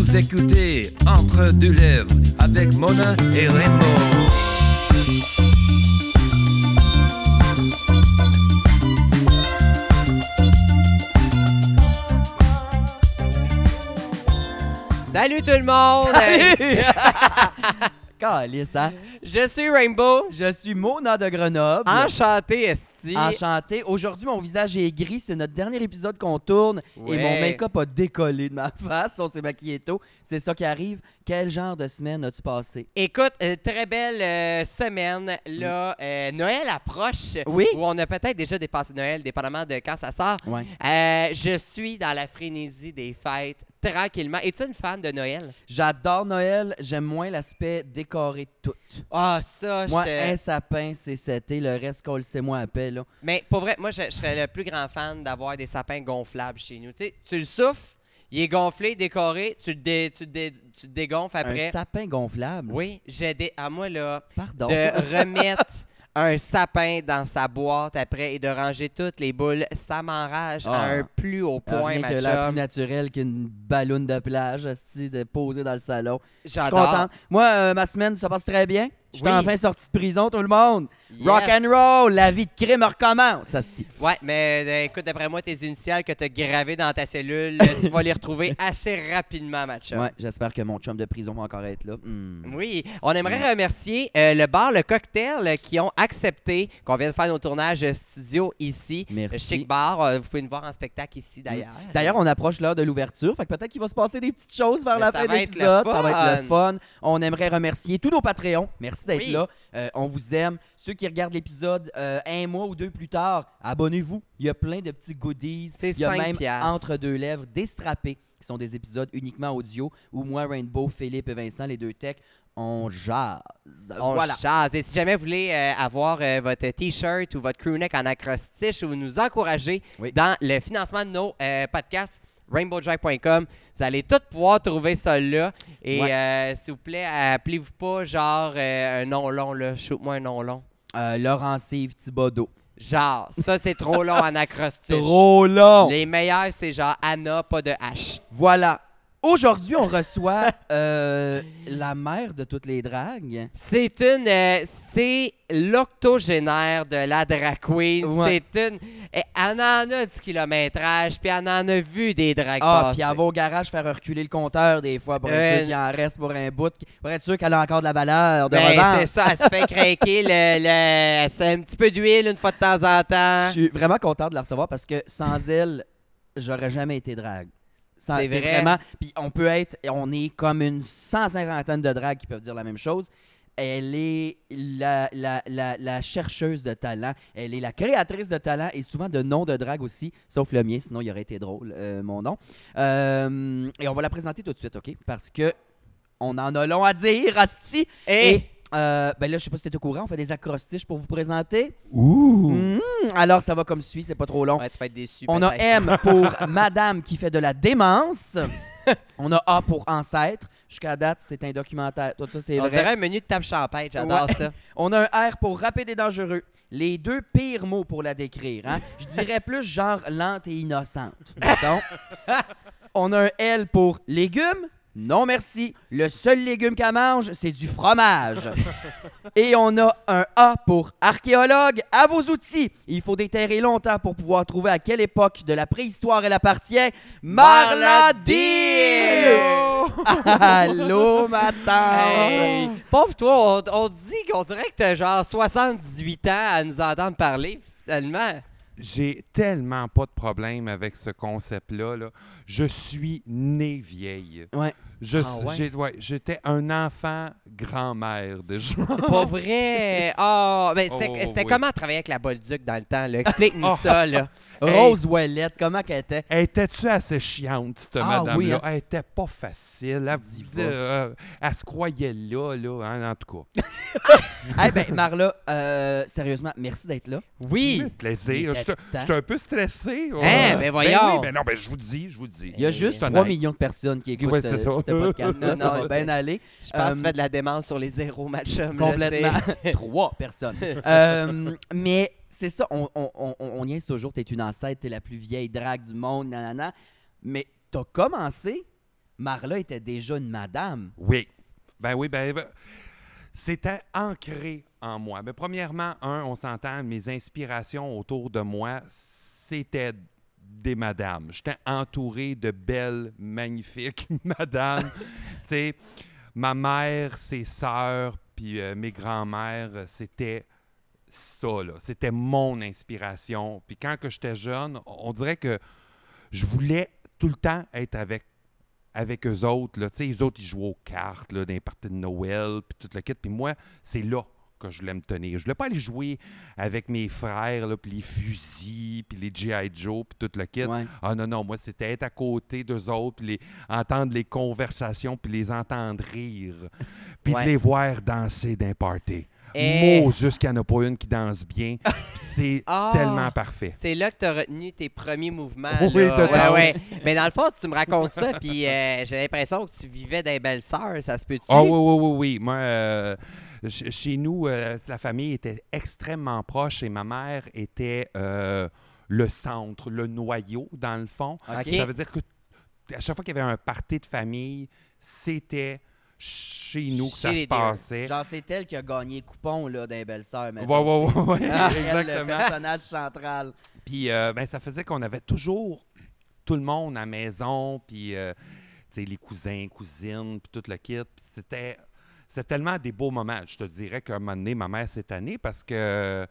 Vous écoutez Entre deux lèvres avec Mona et Rainbow. Salut tout le monde! Calice, hein? Je suis Rainbow. Je suis Mona de Grenoble. Enchanté, Esti. Enchanté. Aujourd'hui, mon visage est gris. C'est notre dernier épisode qu'on tourne. Et mon make-up a décollé de ma face. On s'est maquillé tôt. C'est ça qui arrive. Quel genre de semaine as-tu passé? Écoute, euh, très belle euh, semaine. Là, euh, Noël approche. Oui. Ou on a peut-être déjà dépassé Noël, dépendamment de quand ça sort. Ouais. Euh, je suis dans la frénésie des fêtes, tranquillement. Es-tu une fan de Noël? J'adore Noël. J'aime moins l'aspect décoré de tout. Ah, ça, je Moi, te- un sapin, c'est c'était. Le reste, qu'on le sait, moi, appelle. Là. Mais pour vrai, moi, je, je serais le plus grand fan d'avoir des sapins gonflables chez nous. Tu sais, tu le souffles, il est gonflé, décoré, tu le, dé- tu le dé- tu le dégonfles après. Un sapin gonflable. Oui, j'ai des. À moi, là, Pardon. de remettre un sapin dans sa boîte après et de ranger toutes les boules, ça m'enrage Ah. à un plus haut point, Rien que l'air plus naturel qu'une balloune de plage, de poser dans le salon. J'adore. Moi, euh, ma semaine, ça passe très bien. Je suis Oui. enfin sorti de prison, tout le monde. Yes. Rock and roll, la vie de crime recommence, asti. Ouais, mais euh, écoute, d'après moi, tes initiales que tu as gravées dans ta cellule, euh, tu vas les retrouver assez rapidement, ma chum. Ouais, j'espère que mon chum de prison va encore être là. Hmm. Oui, on aimerait remercier euh, le bar Le Cocktail qui ont accepté qu'on vienne faire nos tournages studio ici. Merci. Le Chic Bar, vous pouvez nous voir en spectacle ici d'ailleurs. D'ailleurs, on approche l'heure de l'ouverture, fait que peut-être qu'il va se passer des petites choses vers Mais la ça fin de l'épisode. Ça va être le fun. On aimerait remercier tous nos Patreons. Merci d'être Oui. là. Euh, on vous aime. Ceux qui regardent l'épisode euh, un mois ou deux plus tard, abonnez-vous. Il y a plein de petits goodies. C'est Il y a 5 même piastres. entre deux lèvres des strappés qui sont des épisodes uniquement audio où moi, Rainbow, Philippe et Vincent, les deux techs, on jase. On voilà. jase. Et si jamais vous voulez euh, avoir euh, votre T-shirt ou votre crewneck en acrostiche ou nous encourager Oui. dans le financement de nos euh, podcasts, rainbowjack.com, vous allez tous pouvoir trouver ça là. Et Ouais. euh, s'il vous plaît, appelez-vous pas genre euh, un nom long, là. Shoot-moi un nom long. Euh, Laurence Yves Thibodeau. Genre, ça c'est trop long en acrostiche. Trop long! Les meilleurs, c'est genre Anna, pas de H. Voilà. Aujourd'hui, on reçoit euh, la mère de toutes les dragues. C'est une. euh, c'est l'octogénaire de la drag queen. Ouais. C'est une. eh, Elle en a du kilométrage, puis elle en a vu des drags Ah, passer. puis elle va au garage faire reculer le compteur des fois pour être Euh, sûr qu'il en reste pour un bout, pour être sûr qu'elle a encore de la valeur de Ben, revente. c'est ça, elle se fait craquer le, le- c'est un petit peu d'huile une fois de temps en Je temps. suis vraiment content de la recevoir parce que sans elle, j'aurais jamais été drague. C'est vrai. vraiment. Puis on peut être, on est comme une cent cinquantaine de dragues qui peuvent dire la même chose. Elle est la, la, la, la chercheuse de talent. Elle est la créatrice de talent et souvent de noms de drague aussi, sauf le mien, sinon il aurait été drôle, euh, mon nom. Euh, et on va la présenter tout de suite, OK? Parce que on en a long à dire, Asti. Et, Et euh, ben là, je sais pas si t'es au courant, on fait des acrostiches pour vous présenter. Ouh! Mhm. Alors, ça va comme suit, c'est pas trop long. Ouais, tu vas être déçu. On a. M pour Madame qui fait de la démence. On a A pour Ancêtre. Jusqu'à date, c'est un documentaire. Tout ça, c'est On vrai. dirait un menu de table champêtre, j'adore Ouais. ça. On a un R pour rapide et dangereux. Les deux pires mots pour la décrire. Hein? Je dirais plus genre lente et innocente. On a un L pour légumes. Non merci. Le seul légume qu'elle mange, c'est du fromage. Et on a un A pour archéologue. À vos outils. Il faut déterrer longtemps pour pouvoir trouver à quelle époque de la préhistoire elle appartient. Marladille! Allô, ma tante! Hey, pauvre toi, on, on dit qu'on dirait que t'as genre 78 ans à nous entendre parler, finalement. J'ai tellement pas de problème avec ce concept-là. là. Je suis né vieille. Ouais. Je Ah suis- ouais? j'ai- ouais, J'étais un enfant grand-mère déjà. Pas vrai? Oh, ben c'était Oh, c'était oui. comment travailler avec la Bolduc dans le temps? là? Explique-nous Oh. ça, là. Rose Ouellette, comment qu'elle était? Étais-tu assez chiante, cette Ah, madame-là? oui, hein? Elle était pas facile. Elle, euh, elle se croyait là, là, hein, en tout cas. Eh ben, Marla, euh, sérieusement, merci d'être là. Oui. Oui, plaisir. Je suis- un peu stressé. Hein, ben voyons. oui, ben non, ben je vous dis, je vous dis. Il y a juste c'est 3 honnête. millions de personnes qui écoutent Ouais, c'est euh, ça. ce podcast-là. ça Non, va bien aller. Je pense que tu Euh, fais de la démence sur les zéros matchum. là, Complètement. Trois personnes. Euh, mais c'est ça, on, on, on, on niaise toujours, t'es une ancêtre, t'es la plus vieille drague du monde, nanana. Mais t'as commencé Marla était déjà une madame. Oui. Ben oui, ben, ben, c'était ancré en moi. Mais premièrement, un, on s'entend, mes inspirations autour de moi, c'était des madames. J'étais entouré de belles, magnifiques madames. tu ma mère, ses sœurs, puis euh, mes grands-mères, c'était ça. C'était mon inspiration. Puis quand que j'étais jeune, on dirait que je voulais tout le temps être avec avec eux autres. Là. Eux autres, ils jouaient aux cartes là, dans les parties de Noël, puis tout le kit. Puis moi, c'est là que je voulais me tenir. Je voulais pas aller jouer avec mes frères, là, puis les fusils, puis les G.I. Joe, puis tout le kit. Ouais. Ah non, non, moi, c'était être à côté d'eux autres, puis les, entendre les conversations, puis les entendre rire, puis Ouais. de les voir danser d'un party. Eh. Mot juste qu'il n'y en a pas une qui danse bien. c'est Ah. tellement parfait. C'est là que tu as retenu tes premiers mouvements. Oui, là. ouais, ouais. Mais dans le fond, tu me racontes ça, puis euh, j'ai l'impression que tu vivais des belles sœurs, ça se peut-tu? Ah oui, oui, oui, oui. Moi, euh, ch- chez nous, euh, la famille était extrêmement proche et ma mère était euh, le centre, le noyau, dans le fond. Ça veut dire que à chaque fois qu'il y avait un party de famille, c'était chez nous que Chez ça se passait. Genre, c'est elle qui a gagné le coupon là, d'un belle-sœur. Ouais, ouais, ouais, ouais, Elle, le exactement. personnage central. Puis euh, ben, ça faisait qu'on avait toujours tout le monde à la maison, puis euh, les cousins, cousines, puis tout le kit. C'était, c'était tellement des beaux moments. Je te dirais qu'à un moment donné, ma mère s'est tannée parce que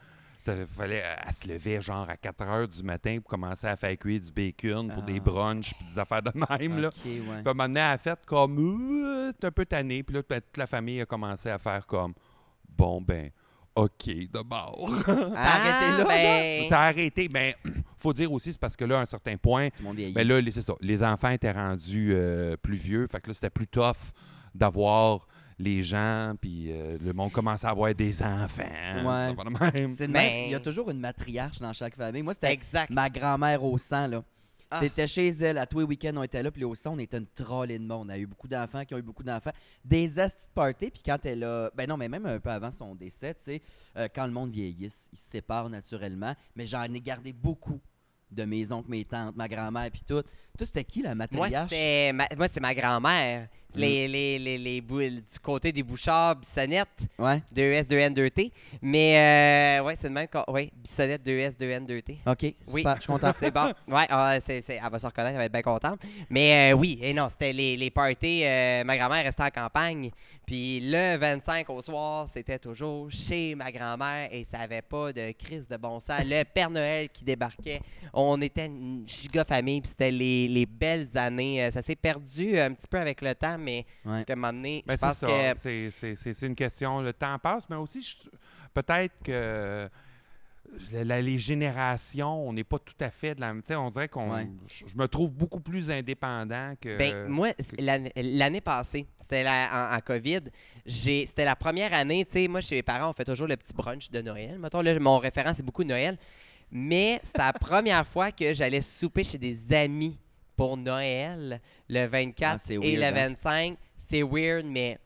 ça fallait, elle se levait genre à 4 heures du matin pour commencer à faire cuire du bacon pour Ah. des brunchs puis des affaires de même. Là. Ouais. Puis à un moment donné, elle a fait comme Euh, t'es un peu tanné. Puis là, toute la famille a commencé à faire comme bon, ben, OK, de bord. Ça a arrêté là, ben, Ça a arrêté. Ben, faut dire aussi, c'est parce que là, à un certain point, ben là, c'est ça. Les enfants étaient rendus euh, plus vieux. Fait que là, c'était plus tough d'avoir les gens, puis euh, le monde commençait à avoir des enfants. Ouais. de même. C'est le même. Il y a toujours une matriarche dans chaque famille. Moi, c'était Exact. ma grand-mère au sang, là. Ah. C'était chez elle, à tous les week-ends, on était là, puis au sang, on était une trollée de monde. On a eu beaucoup d'enfants qui ont eu beaucoup d'enfants. Des astis de party, puis quand elle a. Ben non, mais même un peu avant son décès, tu sais, euh, quand le monde vieillisse, ils se séparent naturellement. Mais j'en ai gardé beaucoup de mes oncles, mes tantes, ma grand-mère, puis tout. Toi, c'était qui la Moi, matriarche? c'était ma- moi, c'est ma grand-mère. Mm. Les, les, les, les bou- du côté des Bouchards, Bissonnette, Ouais, 2S, 2N, 2T. Mais, euh, ouais, c'est le même. Ouais, Bissonnette, 2S, 2N, 2T. ok, Oui. super, je suis content. C'est bon. Ouais, ah, elle va se reconnaître, elle va être bien contente. Mais euh, oui, et non, c'était les, les parties. euh, ma grand-mère restait en campagne. Puis le 25 au soir, c'était toujours chez ma grand-mère et ça avait pas de crise de bon sens. Le Père Noël qui débarquait. On était une giga famille, puis c'était les, les belles années. Euh, Ça s'est perdu un petit peu avec le temps, mais Ouais. parce qu'à un moment donné, Ben, je c'est pense ça. que. C'est- C'est c'est- c'est une question. Le temps passe, mais aussi, je- peut-être que la- les générations, on n'est pas tout à fait de la même. tu sais, On dirait qu'on. Ouais. Je, je me trouve beaucoup plus indépendant que. Ben, moi, l'année l'année passée, c'était la- en, en COVID, j'ai- c'était la première année, tu sais, moi, chez mes parents, on fait toujours le petit brunch de Noël. Mettons, là, mon référent, c'est beaucoup Noël. Mais c'était la première fois que j'allais souper chez des amis pour Noël, le 24 Ah, et weird, le hein? 25. C'est weird, mais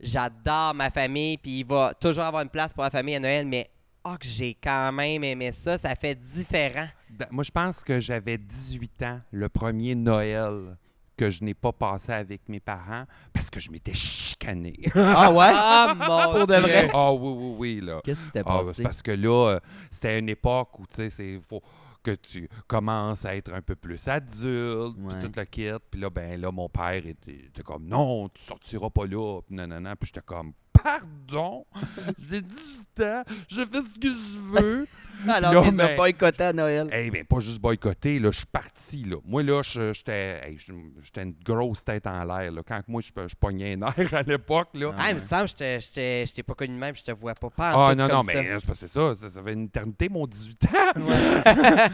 j'adore ma famille, puis il va toujours avoir une place pour la famille à Noël, mais oh, que j'ai quand même aimé ça, ça fait différent. Moi, je pense que j'avais 18 ans le premier Noël que je n'ai pas passé avec mes parents parce que je m'étais chicané. Ah ouais? Ah, mon Pour de vrai? Ah oui, oui, oui, là. Qu'est-ce qui s'était Ah, passé? c'est parce que là, euh, c'était une époque où, tu sais, c'est faut que tu commences à être un peu plus adulte, puis Ouais. tout le kit. Puis là, ben là, mon père était, était comme, non, tu sortiras pas là, puis non, non, non. Puis j'étais comme, pardon, j'ai 18 ans, je fais ce que je veux. Alors qu'ils ont mais- boycotté à Noël. Eh bien, pas juste boycotté, là, je suis parti, là. Moi, là, j'étais hey, une grosse tête en l'air, là. Quand moi, je, pognais un air à l'époque, là. Ah il me semble que je t'ai- pas connu de même, je te vois pas. pas en Ah non, comme non, mais c'est ça, ça, ça fait une éternité, mon 18 ans.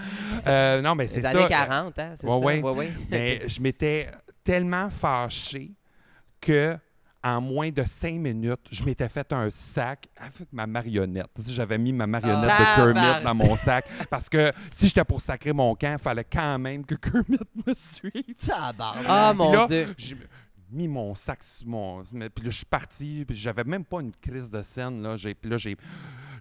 Euh, non, mais c'est Les ça. années 40, hein, c'est Ouais, ça? ouais. Mais je m'étais tellement fâché que en moins de cinq minutes, je m'étais fait un sac avec ma marionnette. J'avais mis ma marionnette Ah, de Kermit tabarnak. dans mon sac parce que si j'étais pour sacrer mon camp, il fallait quand même que Kermit me suive. Tabarnak. Ah, mon là, Dieu. Mis mon sac sur mon. Puis là, je suis parti. Puis j'avais même pas une crise de scène. Là. J'ai, puis là, j'ai,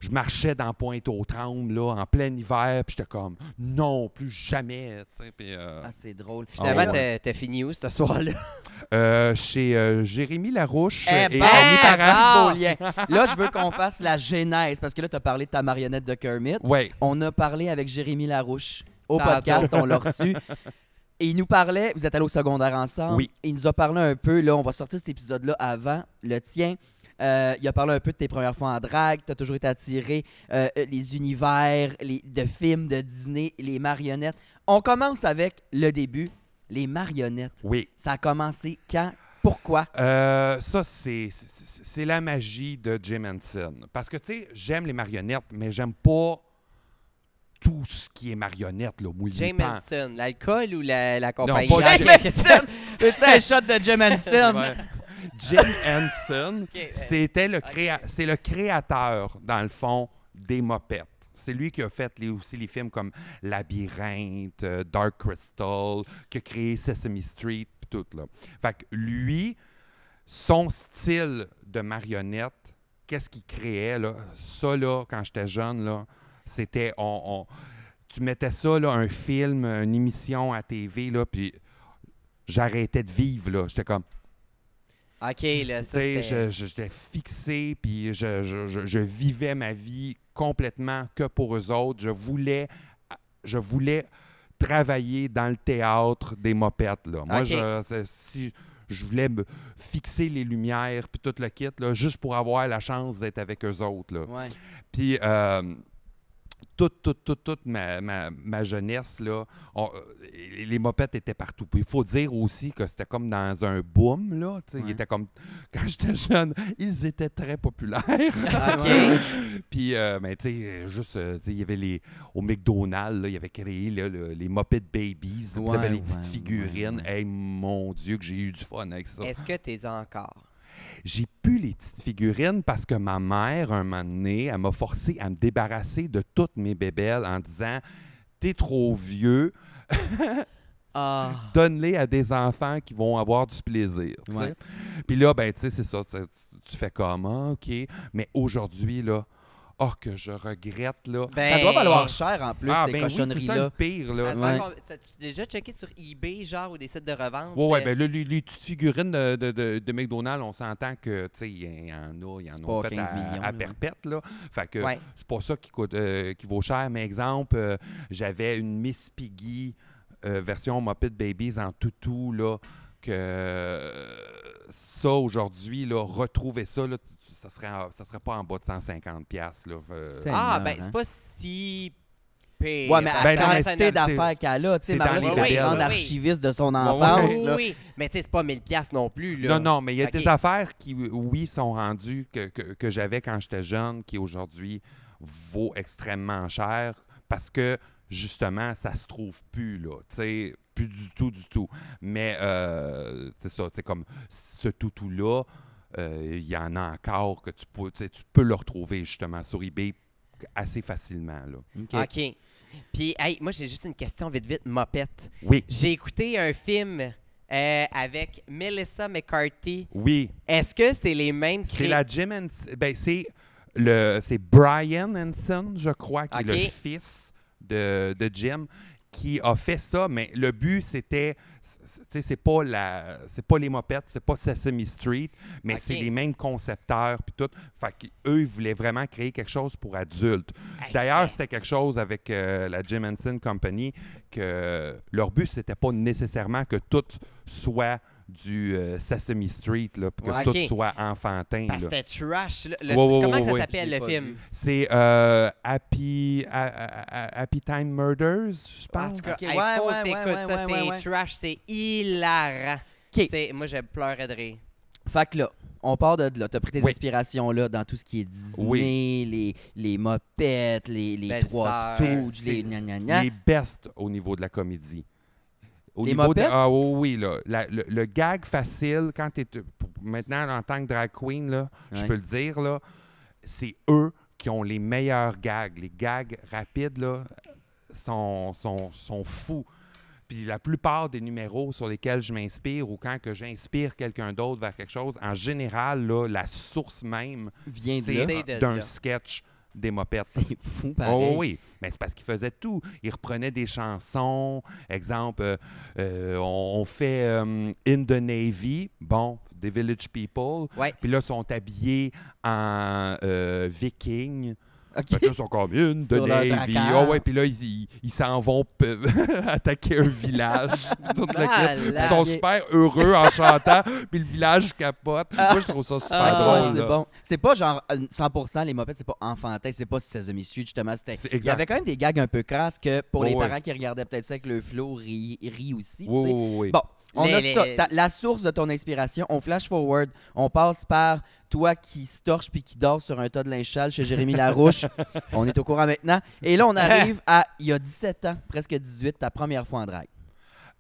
je marchais dans Pointe-aux-Trembles, là, en plein hiver, puis j'étais comme, non, plus jamais, tu sais, puis, euh, Ah, c'est drôle. Finalement, Ah t'as ouais. t'as fini où ce soir-là? euh, chez euh, Jérémy Larouche Eh et ben, Annie. Là, je veux qu'on fasse la genèse parce que là, tu as parlé de ta marionnette de Kermit. Ouais, On a parlé avec Jérémy Larouche au Tantôt. podcast, on l'a reçu. Et il nous parlait, vous êtes allés au secondaire ensemble. Oui. Et il nous a parlé un peu, là, on va sortir cet épisode-là avant le tien. Euh, il a parlé un peu de tes premières fois en drague. Tu as toujours été attiré euh, les univers les, de films de Disney, les marionnettes. On commence avec le début, les marionnettes. oui. Ça a commencé quand? Pourquoi? Euh, ça, c'est la magie de Jim Henson. Parce que, tu sais, j'aime les marionnettes, mais j'aime pas tout ce qui est marionnette, là, mouillé. Pan- Henson, l'alcool ou la, la compagnie? pas Jim Henson! Veux-tu un shot de Jim Henson? Ouais. Jim Henson, c'était le, créa- c'est le créateur, dans le fond, des mopettes. C'est lui qui a fait les- aussi les films comme Labyrinthe, euh, Dark Crystal, qui a créé Sesame Street, puis tout là. Fait que lui, son style de marionnette, qu'est-ce qu'il créait là? Ça là, quand j'étais jeune là, c'était on, on- tu mettais ça là, un film, une émission à TV là, puis j'arrêtais de vivre là. J'étais comme OK, là, ça, j'étais fixé, puis je, je- je- je vivais ma vie complètement que pour eux autres. Je voulais, je voulais travailler dans le théâtre des mopettes. Là. Moi, je, si je voulais me fixer les lumières, puis tout le kit, là, juste pour avoir la chance d'être avec eux autres. Là. Ouais. Puis, euh, toute, toute, toute, toute ma, ma- ma jeunesse, là, on- euh, les mopettes étaient partout. Puis, il faut dire aussi que c'était comme dans un boom, là. tu sais, Ouais. Ils étaient comme, quand j'étais jeune, ils étaient très populaires. OK. Puis, euh, ben, tu sais, juste, euh, tu sais, il y avait les, au McDonald's, là, il avait créé là, le- les Muppet Babies. Il y avait Ouais, les petites ouais, figurines. ouais, ouais. Hey, mon Dieu, que j'ai eu du fun avec ça. Est-ce que t'es encore? J'ai pu les petites figurines parce que ma mère, un moment donné, elle m'a forcé à me débarrasser de toutes mes bébelles en disant T'es trop vieux, Ah. donne-les à des enfants qui vont avoir du plaisir. Puis là, ben, tu sais, c'est ça. tu, fais comme Ah, OK. Mais aujourd'hui, là, oh, que je regrette, là. Ben, Ça doit valoir cher en plus, ah, ces ben oui, c'est ça cochonneries-là. le pire, là. Ouais. Tu as déjà checké sur eBay, genre, ou des sites de revente? Ouais, ouais, euh, ben là, les, les petites figurines de, de, de- de McDonald's, on s'entend que, tu sais, il y en a, il y en a fait 15 à, millions, à perpète, là. Fait que Ouais. c'est pas ça qui, coûte, euh, qui vaut cher. Mais exemple, euh, j'avais une Miss Piggy euh, version Muppet Babies en toutou, là, euh, ça, aujourd'hui, là, retrouver ça, là, ça serait, ça serait pas en bas de 150$, piastres, là. Euh, Ah, ben, hein? c'est pas si pire. Ouais, mais à Ben quantité d'affaires qu'elle a, tu sais, c'est Marie, c'est la grande Oui, oui. archiviste de son enfance. Oui, oui, mais tu sais, c'est pas 1000$ piastres non plus, là. Non, non, mais il y a des affaires qui, oui, sont rendues que, que- que j'avais quand j'étais jeune, qui aujourd'hui vaut extrêmement cher parce que justement, ça se trouve plus, là. Tu sais, plus du tout, du tout. Mais euh, c'est ça, tu sais, comme ce toutou-là, euh, il y en a encore que tu peux, tu peux le retrouver justement sur eBay assez facilement, là. OK. Puis, hey, moi, j'ai juste une question vite, vite, mopette. Oui, J'ai écouté un film euh, avec Melissa McCarthy. oui. Est-ce que c'est les mêmes C'est la Jim Henson. Ben, c'est le c'est Brian Henson, je crois, qui est le fils de, de Jim, qui a fait ça. Mais le but, c'était, c'est- tu sais, c'est pas la, c'est pas les mopettes, c'est pas Sesame Street, mais c'est les mêmes concepteurs puis tout. Fait qu'eux, ils voulaient vraiment créer quelque chose pour adultes. Hey, D'ailleurs, c'était- c'était quelque chose avec euh, la Jim Henson Company que leur but, c'était pas nécessairement que tout soit du euh, Sesame Street, là, puis que Ouais, tout soit enfantin. Parce là. que c'était trash. là. Le- Ouais, ouais, comment ça ouais. s'appelle, le film? C'est euh, Happy, A- A- A- Happy Time Murders, je En pense. tout cas, hey, faut t'écoutes ouais, ça, ouais, c'est ouais, ouais. trash, c'est hilarant. Moi, je pleurais de rire. Fait que là, on part de là. T'as pris tes Oui. inspirations là dans tout ce qui est Disney, Oui. les, les mopettes, les, les trois. Stooges, les C'est gna gna gna. Les best au niveau de la comédie. Au Les niveau de- ah oui, oui, là. La- le, le gag facile, quand tu es. Maintenant, en tant que drag queen, là, je peux le dire, là, c'est eux qui ont les meilleurs gags. Les gags rapides, là, sont, sont, sont fous. Puis la plupart des numéros sur lesquels je m'inspire ou quand que j'inspire quelqu'un d'autre vers quelque chose, en général, là, la source même, Vient d'un sketch des mopettes. C'est fou, Oh, pareil. oui, mais c'est parce qu'il faisait tout. Il reprenait des chansons. Exemple, euh, euh, on, on fait euh, In the Navy, bon, des Village People. Ouais. Puis là, ils sont habillés en viking. OK. Fait que là, ils sont comme Sur leur Navy. dracard. Oh, ouais, puis là, ils- s'en vont attaquer un village. Toute Ah. Ils sont super heureux en chantant, puis le village capote. Moi, je trouve ça super Ah, drôle. c'est bon. C'est pas genre euh, 100% les mopettes, c'est pas enfantin, c'est pas Sesame Street justement. Il y avait quand même des gags un peu crasses que pour Oh, les ouais. parents qui regardaient peut-être ça avec le flow rient rit aussi. Oui, oui, oui. Bon, on Les- a les- ça. Ta- la source de ton inspiration, on flash forward, on passe par toi qui se torche puis qui dort sur un tas de linge sale chez Jérémy Larouche. on est au courant maintenant. Et là, on arrive à, il y a 17 ans, presque 18, ta première fois en drague.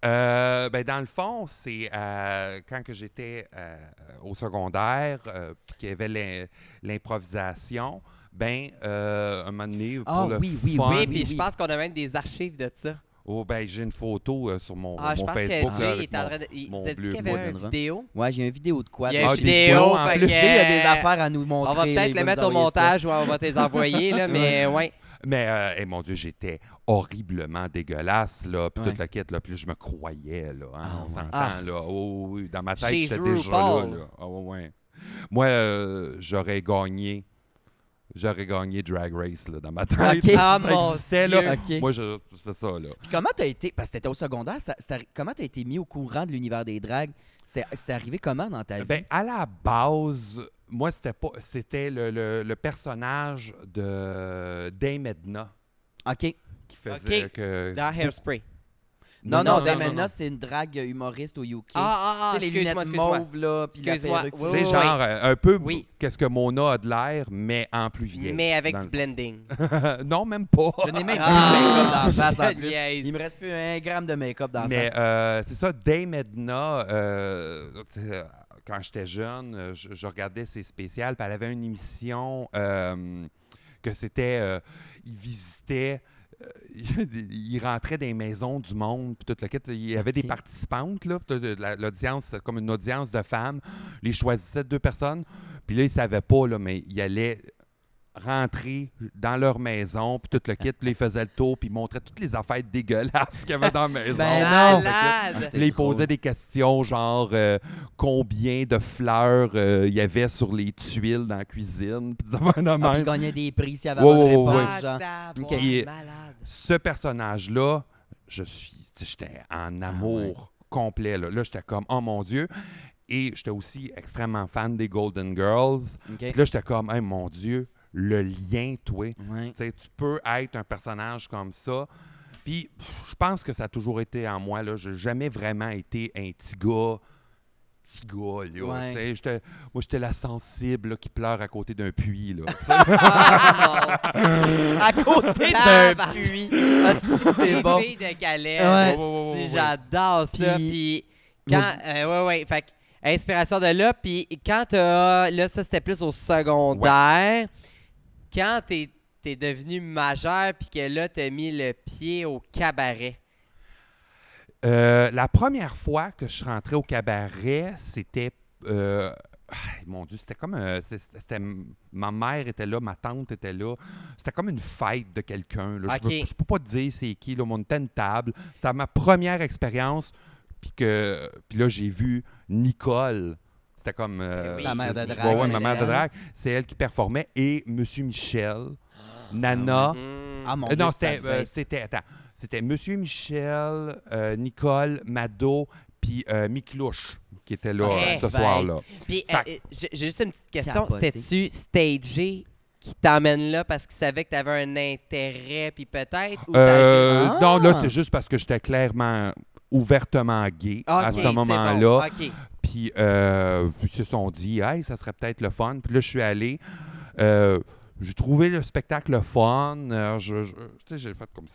Euh, ben, dans le fond, c'est euh, quand que j'étais euh, au secondaire, euh, qu'il y avait l'im- l'improvisation, ben, euh, un moment donné, pour Ah, le oui, oui, Oui, oui, puis oui. je pense qu'on a même des archives de ça. Oh, ben, j'ai une photo euh, sur mon, Ah, je mon pense Facebook. que là, Jay avec est en mon- train de. il- mon dit qu'il y avait une vidéo? Ouais, j'ai une vidéo de quoi. Il y a Ah, une vidéo. en plus. il y a des affaires à nous montrer. On va peut-être il le nous mettre au montage ou on va te les envoyer, là, mais ouais. Mais, euh, eh, mon Dieu, j'étais horriblement dégueulasse, là, puis Ouais. toute la quête, là, puis je me croyais, là, hein, Ah, on ouais. s'entend, Ah. là, oh, oui, dans ma tête, j'étais déjà là, là. Ah, ouais, ouais. Moi, euh, j'aurais gagné, j'aurais gagné Drag Race, là, dans ma tête. Ah, mon existait, Dieu. là. Moi, je, c'est ça, là. Puis comment t'as été, parce que t'étais au secondaire, ça- comment t'as été mis au courant de l'univers des dragues? C'est c'est arrivé comment dans ta vie? Ben, à la base, moi, c'était pas, c'était le, le- le personnage de Dame Edna OK. qui faisait que... Dans Hairspray. Non, non, non, Dame non, Edna, non. c'est une drague humoriste au UK. Ah, ah, ah, tu sais, les lunettes mauves, là, puis la Excuse-moi, perruque. oui, Tu sais, oui, genre, euh, un peu Oui. qu'est-ce que Mona a de l'air, mais en plus vieille. Mais avec dans du le- blending. non, même pas. Je n'ai même plus Ah, de make-up dans la face, en je plus. niaise. Il me reste plus un gramme de make-up dans la Mais face. euh, c'est ça, Dame Edna, euh, tu sais, euh, quand j'étais jeune, euh, je, je regardais ses spéciales, puis elle avait une émission euh, que c'était, euh, il visitait, il rentrait dans les maisons du monde, puis toute la quête, il y avait des participantes, là, l'audience, c'était comme une audience de femmes, les choisissait deux personnes, puis là, ils savaient pas, là, mais il allait rentrer dans leur maison, puis tout le kit, puis ils faisaient le tour, puis ils montraient toutes les affaires dégueulasses qu'il y avait dans la maison. Ben non. Malade. C'est Là, il drôle. posait des questions genre euh, combien de fleurs euh, il y avait sur les tuiles dans la cuisine. Puis Ah, puis il même. gagnait des prix s'il y avait Ouais, bonne ouais, réponse. Ah, malade. Ce personnage-là, je suis, j'étais en amour ouais. complet. Là, Là, j'étais comme, oh mon Dieu. Et j'étais aussi extrêmement fan des Golden Girls. Puis là, j'étais comme, hey, mon Dieu, le lien, toi. Ouais. Tu peux être un personnage comme ça. Puis, je pense que ça a toujours été en moi. Je n'ai jamais vraiment été un petit gars. Petit gars, là. Ouais. J'étais- moi, j'étais la sensible là, qui pleure à côté d'un puits. Là. Ah, À côté d'un puits. C'est- bon. de Calais. Ouais. si, Ouais, ouais, ouais, ouais. J'adore ça. Puis- quand. euh, ouais, ouais. Fait que, inspiration de là. Puis quand t'as. Là, ça, c'était plus au secondaire. Quand t'es es devenu majeur, puis que là, t'as mis le pied au cabaret? Euh, la première fois que je suis rentré au cabaret, c'était. euh, ah, mon Dieu, c'était comme. euh, c'était, ma mère était là, ma tante était là. C'était comme une fête de quelqu'un. Je Ok. peux- pas te dire c'est qui. Là, on était une table. C'était ma première expérience. Puis que puis là, j'ai vu Nicole. C'était comme. euh, Oui. Ta mère de ouais, drague. ouais, ma mère de elle. drague. C'est elle qui performait. Et Monsieur Michel, Nana. Hmm. Ah, mon Euh, Dieu, non, c'était, euh, c'était, attends, c'était Monsieur Michel, euh, Nicole, Mado, puis euh, Miklouche qui était là ce soir-là. Puis, j'ai juste une petite question. C'était-tu stagé qui t'emmène là parce qu'il savait que t'avais un intérêt, puis peut-être? Ou ça a Euh, Ah! Non, là, c'est juste parce que j'étais clairement ouvertement gay à ce moment-là. bon, ok. Puis euh, ils se sont dit, hey, ça serait peut-être le fun. Puis là, je suis allé. Euh, j'ai trouvé le spectacle le fun. Euh, je- je- j'ai fait comme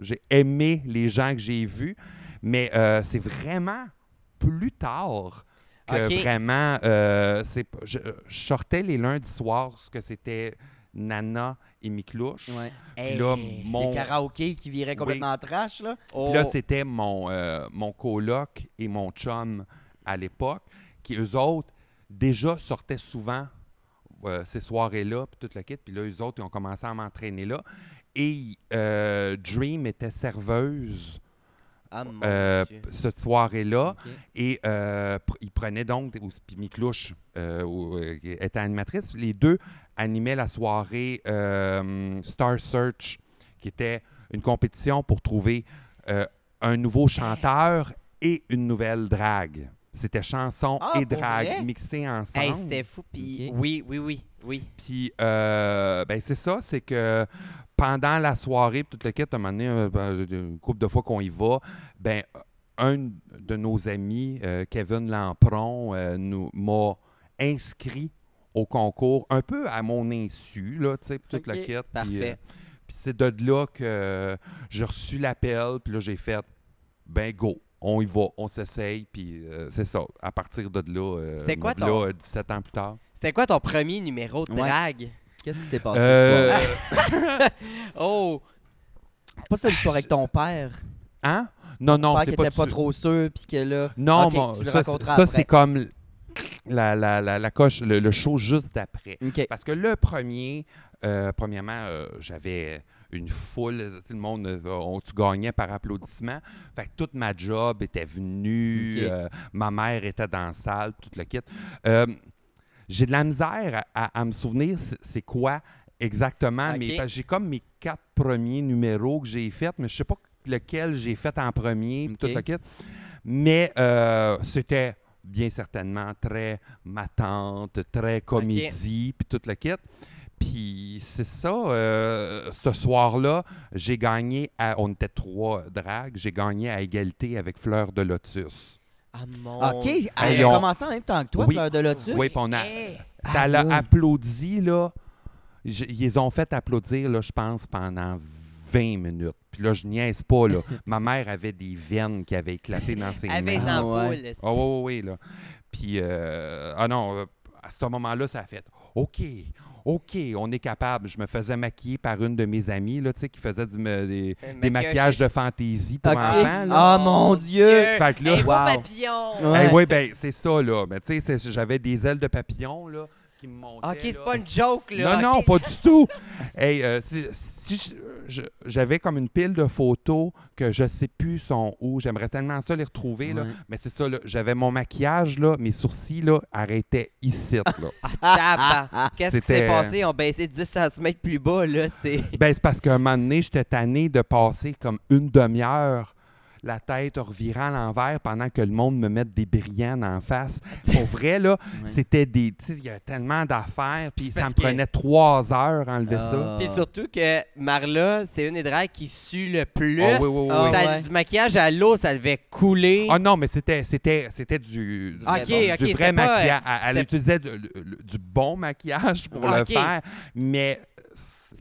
j'ai aimé les gens que j'ai vus. Mais euh, c'est vraiment plus tard que vraiment. c'est, je, je sortais les lundis soirs, ce que c'était Nana et Miklouche. Ouais. Puis là, mon, Les karaokés qui viraient complètement trash, là. Oh. puis là, c'était mon, euh, mon coloc et mon chum à l'époque, qui eux autres, déjà sortaient souvent euh, ces soirées-là, puis toute la kit. Puis là, eux autres, ils ont commencé à m'entraîner là. Et euh, Dream était serveuse Ah, euh, cette soirée-là. Et euh, pr- prenaient donc, ou- puis Miclouche euh, était animatrice, les deux animaient la soirée Star Search, qui était une compétition pour trouver un nouveau chanteur et une nouvelle drague. C'était chanson Ah, et drague mixées ensemble. Hey, c'était fou. Puis oui, oui, oui, oui. Puis, euh, ben, c'est ça, c'est que pendant la soirée, puis tout le kit, à un moment donné, euh, ben, une couple de fois qu'on y va, ben, un de nos amis, euh, Kevin Lampron, euh, nous m'a inscrit au concours, un peu à mon insu, là, tu sais, puis tout le Ok, kit. puis, parfait. euh, Puis c'est de là que j'ai reçu l'appel, puis là, j'ai fait, ben, go. On y va, on s'essaye, puis euh, c'est ça. À partir de là, euh, C'était quoi là, ton- euh, 17 ans plus tard. C'était quoi ton premier numéro de Ouais. drague? Qu'est-ce qui s'est passé Euh, ce soir? Oh! C'est pas ça l'histoire avec ton père? Hein? Non, non, Ton père c'est qui pas était pas du- trop sûr, puis que là... Non, Ok, mon- tu le ça, raconteras ça, après. c'est comme la, la, la, la coche, le, le show juste d'après. OK. Parce que le premier, euh, premièrement, euh, j'avais une foule, sais, le monde, euh, on, tu gagnais par applaudissement. Fait que toute ma job était venue, euh, ma mère était dans la salle, tout le kit. Euh, J'ai de la misère à, à- à me souvenir c'est- quoi exactement, mais j'ai comme mes quatre premiers numéros que j'ai faits, mais je sais pas lequel j'ai fait en premier, puis Ok. tout le kit. Mais euh, c'était bien certainement très ma tante, très comédie, puis tout le kit. Puis c'est ça, euh, ce soir-là, j'ai gagné, à, on était trois dragues, j'ai gagné à égalité avec Fleur de Lotus. Ah mon OK, Dieu. elle Hey, a on- commencé en même temps que toi, Oui. Fleur de Lotus? Oui, puis on a, Hey! ça l'a applaudi, là. Ils les ont fait applaudir, là, je pense, pendant 20 minutes. Puis là, je niaise pas, là. Ma mère avait des veines qui avaient éclaté dans ses mains. les Ah, ampoules. ouais. Ah oui, oui, oui, là. Puis, euh, ah non, euh, à ce moment-là, ça a fait OK, OK, on est capable. Je me faisais maquiller par une de mes amies, là, tu sais, qui faisait du, des, maquillage maquillages de fantaisie pour enfants, là. Ah, mon Dieu! Fait que là- Un beau Wow. papillon! Ouais. Oui, ben, c'est ça, là. Ben, tu sais, c'est- j'avais des ailes de papillon, là, qui me montaient. Ok, c'est pas une joke, là. Non, non, pas du tout. hey, euh, si, si j'avais comme une pile de photos que je sais plus sont où, j'aimerais tellement ça les retrouver, là. Mais c'est ça. J'avais mon maquillage, là, mes sourcils, là, arrêtaient ici, là. Tabarnak. Qu'est-ce qui s'est passé? Ils ont baissé 10 cm plus bas, là. C'est. ben, c'est parce qu'à un moment donné, j'étais tanné de passer comme une demi-heure la tête revirant à l'envers pendant que le monde me mette des brillants en face. Pour vrai, là, Ouais. c'était des... tu sais, Il y avait tellement d'affaires, puis ça me que- prenait trois heures à enlever ça. Ah. Puis surtout que Marla, c'est une des dragues qui sue le plus. Ah oui, oui, oui, oui. Ça- ouais. Du maquillage à l'eau, ça devait couler. Ah non, mais c'était c'était c'était du, vrai c'était pas, maquillage. euh, Elle utilisait du, bon maquillage pour Ah, le faire, mais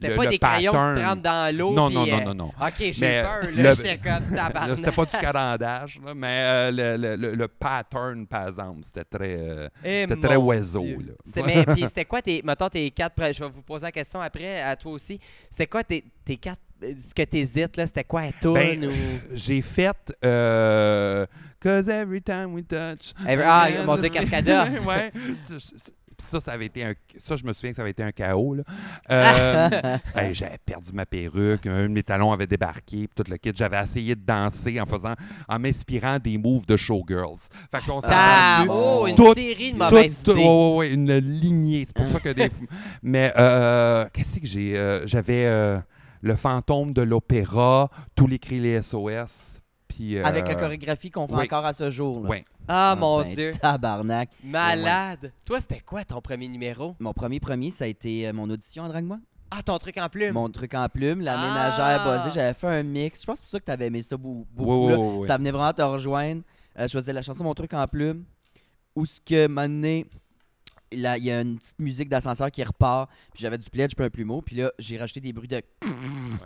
C'était pas le des crayons qui se trempent dans l'eau. Non, non, non, euh, non, non. Ok, j'ai peur, là. J'étais comme tabarnak. C'était pas du carandage, là, mais euh, le, le- le- le pattern, par exemple, c'était très, euh, Eh, c'était très oiseau. Là. Mais puis c'était quoi tes mettons tes quatre je vais vous poser la question après à toi aussi. C'était quoi tes, tes quatre ce que t'hésites là, c'était quoi à Ben, ou? J'ai fait euh, Cause every time we touch. Every- ah, mon Dieu, Cascada. ouais. Puis ça, ça avait été un. Ça, je me souviens que ça avait été un chaos. Là. Euh, hey, j'avais perdu ma perruque, un de mes talons avait débarqué, puis tout le kit. J'avais essayé de danser en faisant, en m'inspirant des moves de showgirls. Fait qu'on s'est Ah, oh, une Tout- série de mauvaises tout- ouais, ouais, une lignée. C'est pour ça que des. Mais euh, qu'est-ce que j'ai euh, J'avais euh, le fantôme de l'opéra, tous les cris les SOS. Puis, euh, Avec la chorégraphie qu'on fait oui. encore à ce jour. là. ouais. Ah mon ben, dieu. Tabarnak. Malade. Toi, c'était quoi ton premier numéro? Mon premier premier, ça a été euh, mon audition en Drague Moi. Ah, ton truc en plume. Mon truc en plume, la Ah! ménagère buzzée. J'avais fait un mix. Je pense que c'est pour ça que tu avais aimé ça beaucoup. Là. Ça venait vraiment te rejoindre. Euh, je faisais la chanson Mon truc en plume. Où ce que, maintenant, là, il y a une petite musique d'ascenseur qui repart. Puis j'avais du pledge puis un plumeau. Puis là, j'ai rajouté des bruits de.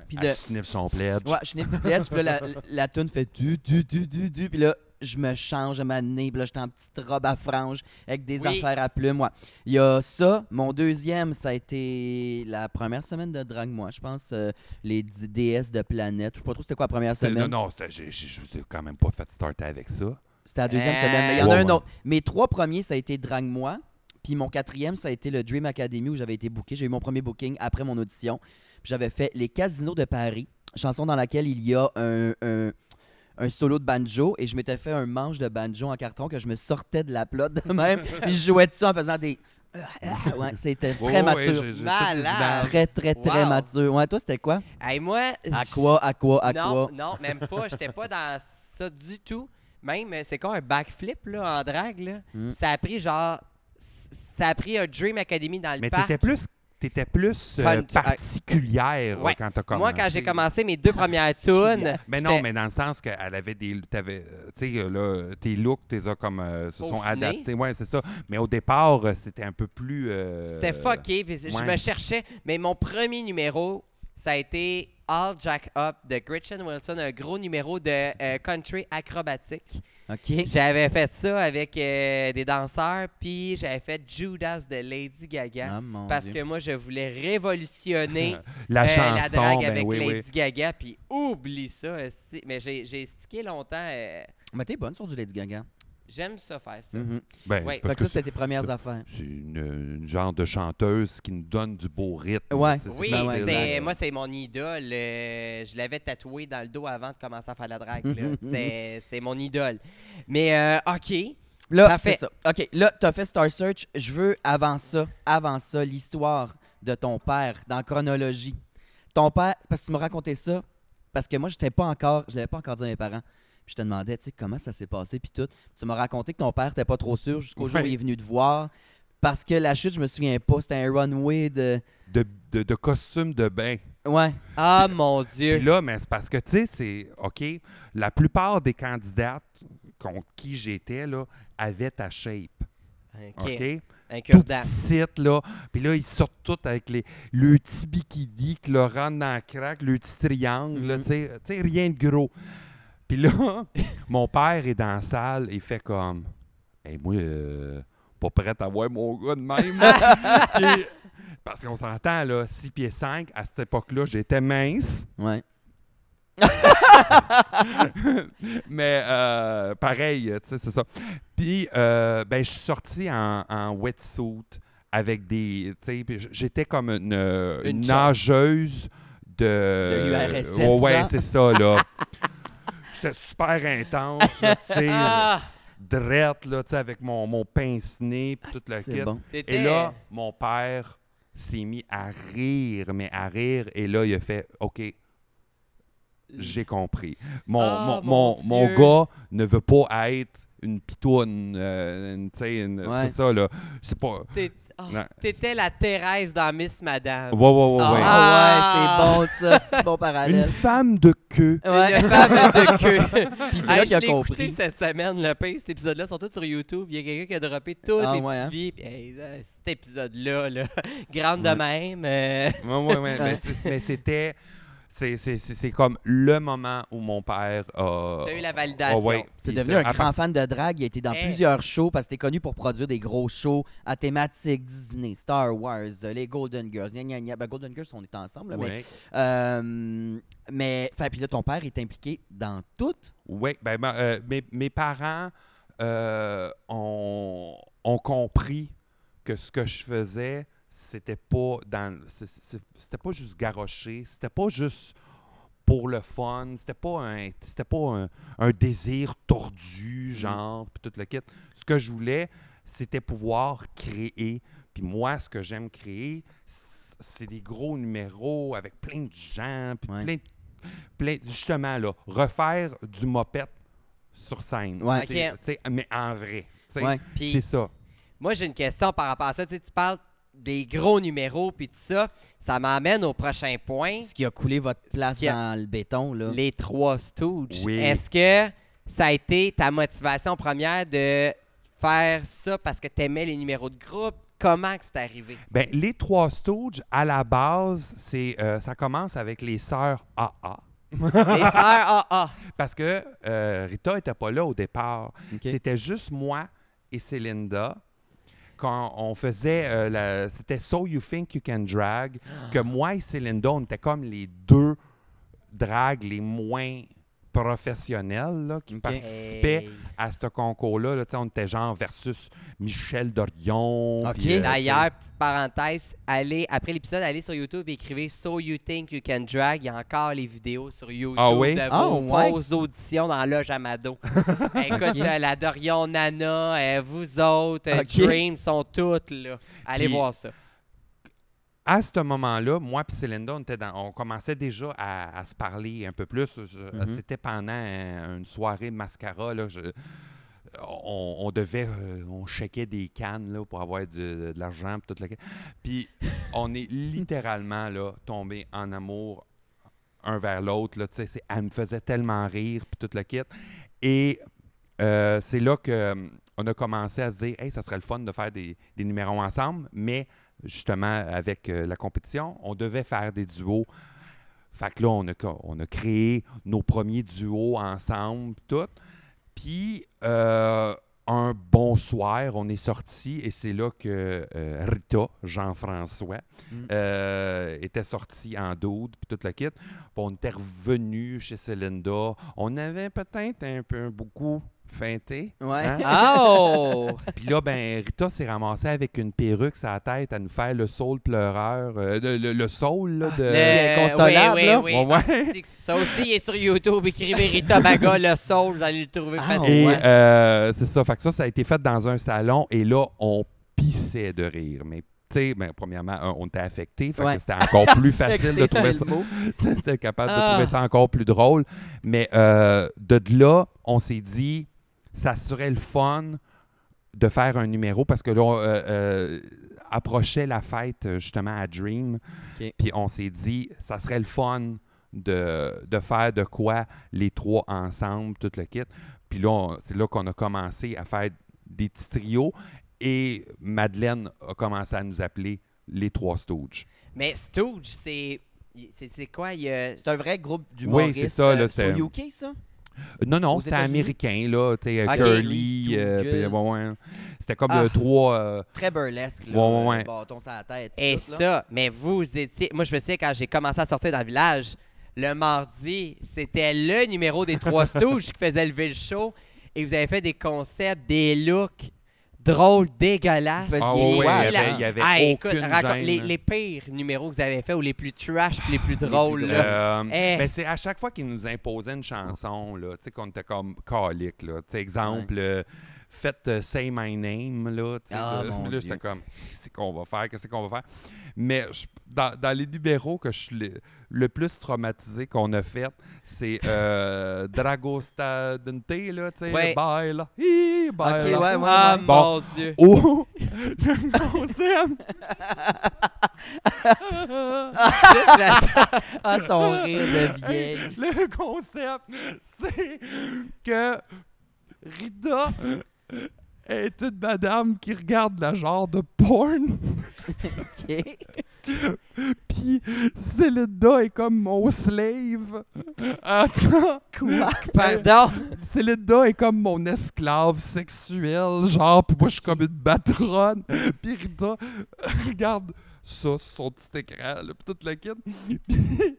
Puis de- Elle sniff son pledge. Ouais, je sniffe du pledge. Puis là, la, la toune fait du, du, du, du, du. Puis là, je me change à ma nez. Puis là, j'étais en petite robe à franges avec des Oui. affaires à plumes. Ouais. Il y a ça. Mon deuxième, ça a été la première semaine de Drague Moi. Je pense euh, les d- déesses de planète. Je sais pas trop c'était quoi la première semaine. Non, non, j'ai- j'ai- je vous ai quand même pas fait starter avec ça. C'était la deuxième Euh, semaine. Mais il y en a Ouais, un ouais. autre. Mes trois premiers, ça a été Drague Moi. Puis mon quatrième, ça a été le Dream Academy où j'avais été booké. J'ai eu mon premier booking après mon audition. Puis j'avais fait Les Casinos de Paris, chanson dans laquelle il y a un, un- un solo de banjo et je m'étais fait un manche de banjo en carton que je me sortais de la plotte de même. puis je jouais dessus en faisant des. Ouais, c'était très Ouais, ouais, mature. Malade. Très, très, très Wow. mature. Ouais, toi, c'était quoi? Hey, moi. À quoi, à quoi, à non, quoi? non, même pas. J'étais pas dans ça du tout. Même, euh, c'est quoi un backflip là, en drague? Là? Mm. Ça a pris genre. Ça a pris un Dream Academy dans le Mais parc. t'étais plus, t'étais plus euh, particulière Ouais. quand t'as commencé. Moi, quand j'ai commencé mes deux premières tunes. Mais non, mais dans le sens qu'elle avait des. t'avais, euh, Tu sais, là, tes looks, tes comme. euh, se sont adaptés. Ouais, c'est ça. Mais au départ, c'était un peu plus. euh, C'était fucké, puis je me cherchais. Mais mon premier numéro, ça a été All Jack Up de Gretchen Wilson, un gros numéro de country acrobatique. J'avais fait ça avec euh, des danseurs, puis j'avais fait Judas de Lady Gaga. Ah, parce Dieu. que moi, je voulais révolutionner La euh, chanson. la drague ben avec oui, oui. Lady Gaga, puis oublie ça. Mais j'ai j'ai stické longtemps. euh, Mais t'es bonne sur du Lady Gaga. J'aime ça faire ça. Mhm. Ben, Ouais. c'est parce que ça, c'était tes premières affaires. c'est une, une genre de chanteuse qui nous donne du beau rythme. Ouais. Tu Oui, ouais, moi, c'est mon idole. euh, je l'avais tatoué dans le dos avant de commencer à faire de la drague. là. C'est c'est mon idole. Mais, euh, OK. Là, Parfait. c'est ça. OK, là, t'as fait Star Search. Je veux, avant ça, avant ça, l'histoire de ton père dans chronologie. Ton père, parce que tu m'as raconté ça, parce que moi, j'étais pas encore, je l'avais pas encore dit à mes parents. Puis je te demandais, tu sais, comment ça s'est passé, puis tout. Puis tu m'as raconté que ton père n'était pas trop sûr jusqu'au jour où il est venu te voir. Parce que la chute, je me souviens pas, c'était un runway de. De, de, de costume de bain. Ouais. Ah, mon Dieu. Puis là, mais c'est parce que, tu sais, c'est. OK, la plupart des candidates contre qui j'étais, là, avaient ta shape. OK. OK? Un Tout cure-dent. petite, là. Puis là, ils sortent tous avec les, le petit bikini qui leur rentre dans la craque, le petit triangle, là, Mhm. tu sais, tu sais, rien de gros. Puis là, mon père est dans la salle et fait comme Hey, moi, euh, pas prête à voir mon gars de même. parce qu'on s'entend, là, 6 pieds 5, à cette époque-là, j'étais mince. Ouais. Mais euh, pareil, tu sais, c'est ça. Puis, euh, ben, je suis sorti en, en wetsuit avec des. Tu sais, j'étais comme une, Une nageuse de. De l'URSS, Ouais, ouais, c'est ça, là. Super intense, là, tu sais, Ah! drette, là, tu sais, avec mon, mon pince-nez, puis tout le kit. T'étais- Et là, mon père s'est mis à rire, mais à rire. Et là, il a fait OK, j'ai compris. Mon, Ah, mon, mon mon, mon Dieu. gars ne veut pas être une pitoune. euh, une- tu sais, une- Ouais. C'est ça, là. C'est pas. T'es- ah. T'étais la Thérèse dans Miss Madame. Ouais, ouais, ouais, ouais. Ah, ouais, c'est bon, ça. C'est bon Une parallèle. femme de queue. Ouais. Une femme de queue. Puis c'est Hey, là je qu'il a compris. écouté cette semaine, le pire, cet épisode-là, sont tous sur YouTube. Il y a quelqu'un qui a droppé toutes Ah, les ouais, hein? vies. Hey, euh, cet épisode-là, là, grande de Ouais. même. euh, Ouais, ouais, ouais. Ouais. mais c'était. C'est- C'est c'est- c'est comme le moment où mon père a. T'as eu la validation. Ouais. C'est devenu un grand part- fan de drague. Il a été dans Eh. plusieurs shows parce que t'es connu pour produire des gros shows à thématique Disney, Star Wars, euh, les Golden Girls. Gna, gna, gna. Ben, Golden Girls, on est ensemble. mais, euh, mais puis là, ton père est impliqué dans tout? Oui, ben, ben, euh, mes, mes parents euh, ont, ont compris que ce que je faisais, c'était pas dans c'était pas juste garocher, c'était pas juste pour le fun, c'était pas un c'était pas un, un désir tordu genre puis tout le kit. Ce que je voulais, c'était pouvoir créer. Puis moi, ce que j'aime créer, c'est des gros numéros avec plein de gens, puis Ouais. plein de plein- justement, là, refaire du mopette sur scène. Ouais. Mais en vrai. Ouais. C'est ça. moi, j'ai une question par rapport à ça. Tu sais, tu parles des gros numéros, puis tout ça. Ça m'amène au prochain point. Ce qui a coulé votre place dans le béton. Là. Les trois Stooges. Oui. Est-ce que ça a été ta motivation première de faire ça parce que tu aimais les numéros de groupe? Comment que c'est arrivé? Ben, les trois Stooges, à la base, c'est euh, ça commence avec les sœurs AA. Les sœurs AA. Parce que euh, Rita n'était pas là au départ. C'était juste moi et Célinda. Quand on faisait, euh, la- c'était So You Think You Can Drag, que moi et Célinda, on était comme les deux drags les moins professionnels là, qui participaient Hey. à ce concours-là. Là, on était genre versus Michel Dorion. Ok. puis, euh, D'ailleurs, petite parenthèse, allez, après l'épisode, allez sur YouTube et écrivez So You Think You Can Drag. Il y a encore les vidéos sur YouTube Ah oui? de Ah, vos ouais. fausses auditions dans Loge Amado. Écoute, la Dorion, Nana, euh, vous autres, euh. Dream sont toutes là. Allez Puis- voir ça. À ce moment-là, moi et Célinda, on, était dans- on commençait déjà à, à se parler un peu plus. Je- Mhm. C'était pendant euh, une soirée mascara. Là, je- on, on devait, euh, on checkait des cannes là, pour avoir du- de l'argent. Puis, toute la- puis on est littéralement là, tombé en amour un vers l'autre. Elle me faisait tellement rire, puis toute la kit. Et euh, c'est là que euh, on a commencé à se dire, hey, ça serait le fun de faire des, des numéros ensemble, mais justement, avec euh, la compétition, on devait faire des duos. Fait que là, on a, co- on a créé nos premiers duos ensemble, tout. Puis, euh, un bon soir, on est sorti et c'est là que euh, Rita, Jean-François, Mm. euh, était sorti en doude, puis toute la kit. Puis on était revenu chez Celinda. On avait peut-être un peu beaucoup feinté. Ouais. Hein? Oh! Puis là, ben, Rita s'est ramassée avec une perruque sur la tête à nous faire le soul pleureur. euh, le, le, le soul, là, de... c'est inconsolable, oui, là. oui, oui. Ouais, ouais. Ça aussi, il est sur YouTube. Écrivez Rita Baga, le soul, vous allez le trouver Ah, facilement. Et euh, c'est ça. Fait que ça, ça a été fait dans un salon et là, on pissait de rire. Mais tu sais, ben, premièrement, on était affecté. Ouais. c'était encore plus facile de trouver ça. C'était capable de Ah. trouver ça encore plus drôle. Mais euh, de là, on s'est dit, ça serait le fun de faire un numéro parce que là, on, euh, euh, approchait la fête euh, justement à Dream. Puis on s'est dit, ça serait le fun de, de faire de quoi les trois ensemble, tout le kit. Puis là, c'est là qu'on a commencé à faire des petits trios et Madeleine a commencé à nous appeler les trois Stooges. Mais Stooge, c'est. C'est quoi? C'est un vrai groupe d'humoristes. Oui, c'est ça, là, euh, c'est- UK, ça? Non, non, c'était américain, là. tu sais. Curly. Euh, ouais. C'était comme Ah. euh, trois. euh, Très burlesque, là. Ouais, ouais, ouais. Bâton sur la tête. Et tout, là. ça, mais vous étiez. Moi, je me souviens quand j'ai commencé à sortir dans le village, le mardi, c'était le numéro des Trois Stooges qui faisait lever le show. Et vous avez fait des concepts, des looks drôles, dégueulasses. Vous Ah il y avait, il y avait Ah, écoute, aucune raconte- gêne. les, les pires numéros que vous avez fait ou les plus trash puis les plus drôles. Euh, Eh. ben, c'est à chaque fois qu'ils nous imposaient une chanson, là, tu sais, qu'on était comme calique, là. Tu sais, exemple, euh, faites euh, Say My Name, là. tu sais, Ah, là, là, j'étais comme, qu'est-ce qu'on va faire, qu'est-ce qu'on va faire? Mais je- dans, dans les numéros que je suis le, le plus traumatisé qu'on a fait, c'est euh, Dragostadente, là, tu sais, Ouais. Baila, hi, baila. Ok, ouais, ouais. Ah. Bon. mon Dieu. Oh, le la- Ah, ton rire de vieille. le concept, c'est que Rita est une madame qui regarde la genre de porn, OK. puis Célinda est comme mon slave. En Quoi? Pardon? Célinda est comme mon esclave sexuel, genre, puis moi je suis comme une patronne, puis Rita regarde ça sur son petit écran, là, puis toute la kit. Puis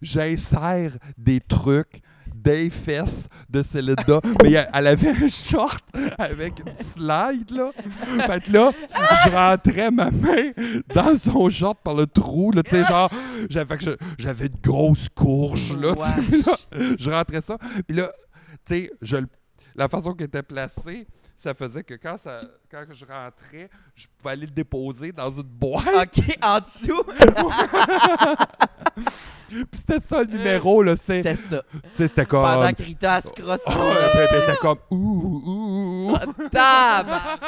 j'insère des trucs des fesses de Célinda, mais elle, elle avait un short avec une slide, là. Fait que là, je rentrais ma main dans son short par le trou, là, tu sais, genre, j'avais, j'avais une grosse courge, là, là, je rentrais ça, puis là, tu sais, je la façon qu'elle était placée, ça faisait que quand, ça, quand je rentrais, je pouvais aller le déposer dans une boîte. OK, en dessous. Puis c'était ça le numéro, là. c'est- C'était ça. tu sais, C'était comme. Pendant que Rita se crosse Oh, sur puis elle était comme ouh, ouh. Tabarnak.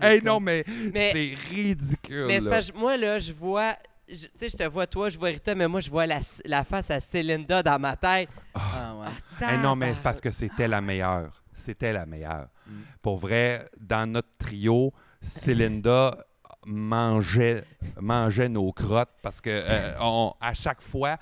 hey, non, mais, Mais- c'est ridicule. Mais c'est là. parce que moi, là, je vois. Tu sais, je te vois toi, je vois Rita, mais moi, je vois la, la face à Célinda dans ma tête. Ah, ouais. Hey, non, mais c'est parce que c'était la meilleure. C'était la meilleure. Mm. Pour vrai, dans notre trio, Célinda mangeait, mangeait nos crottes parce que euh, on- à chaque fois,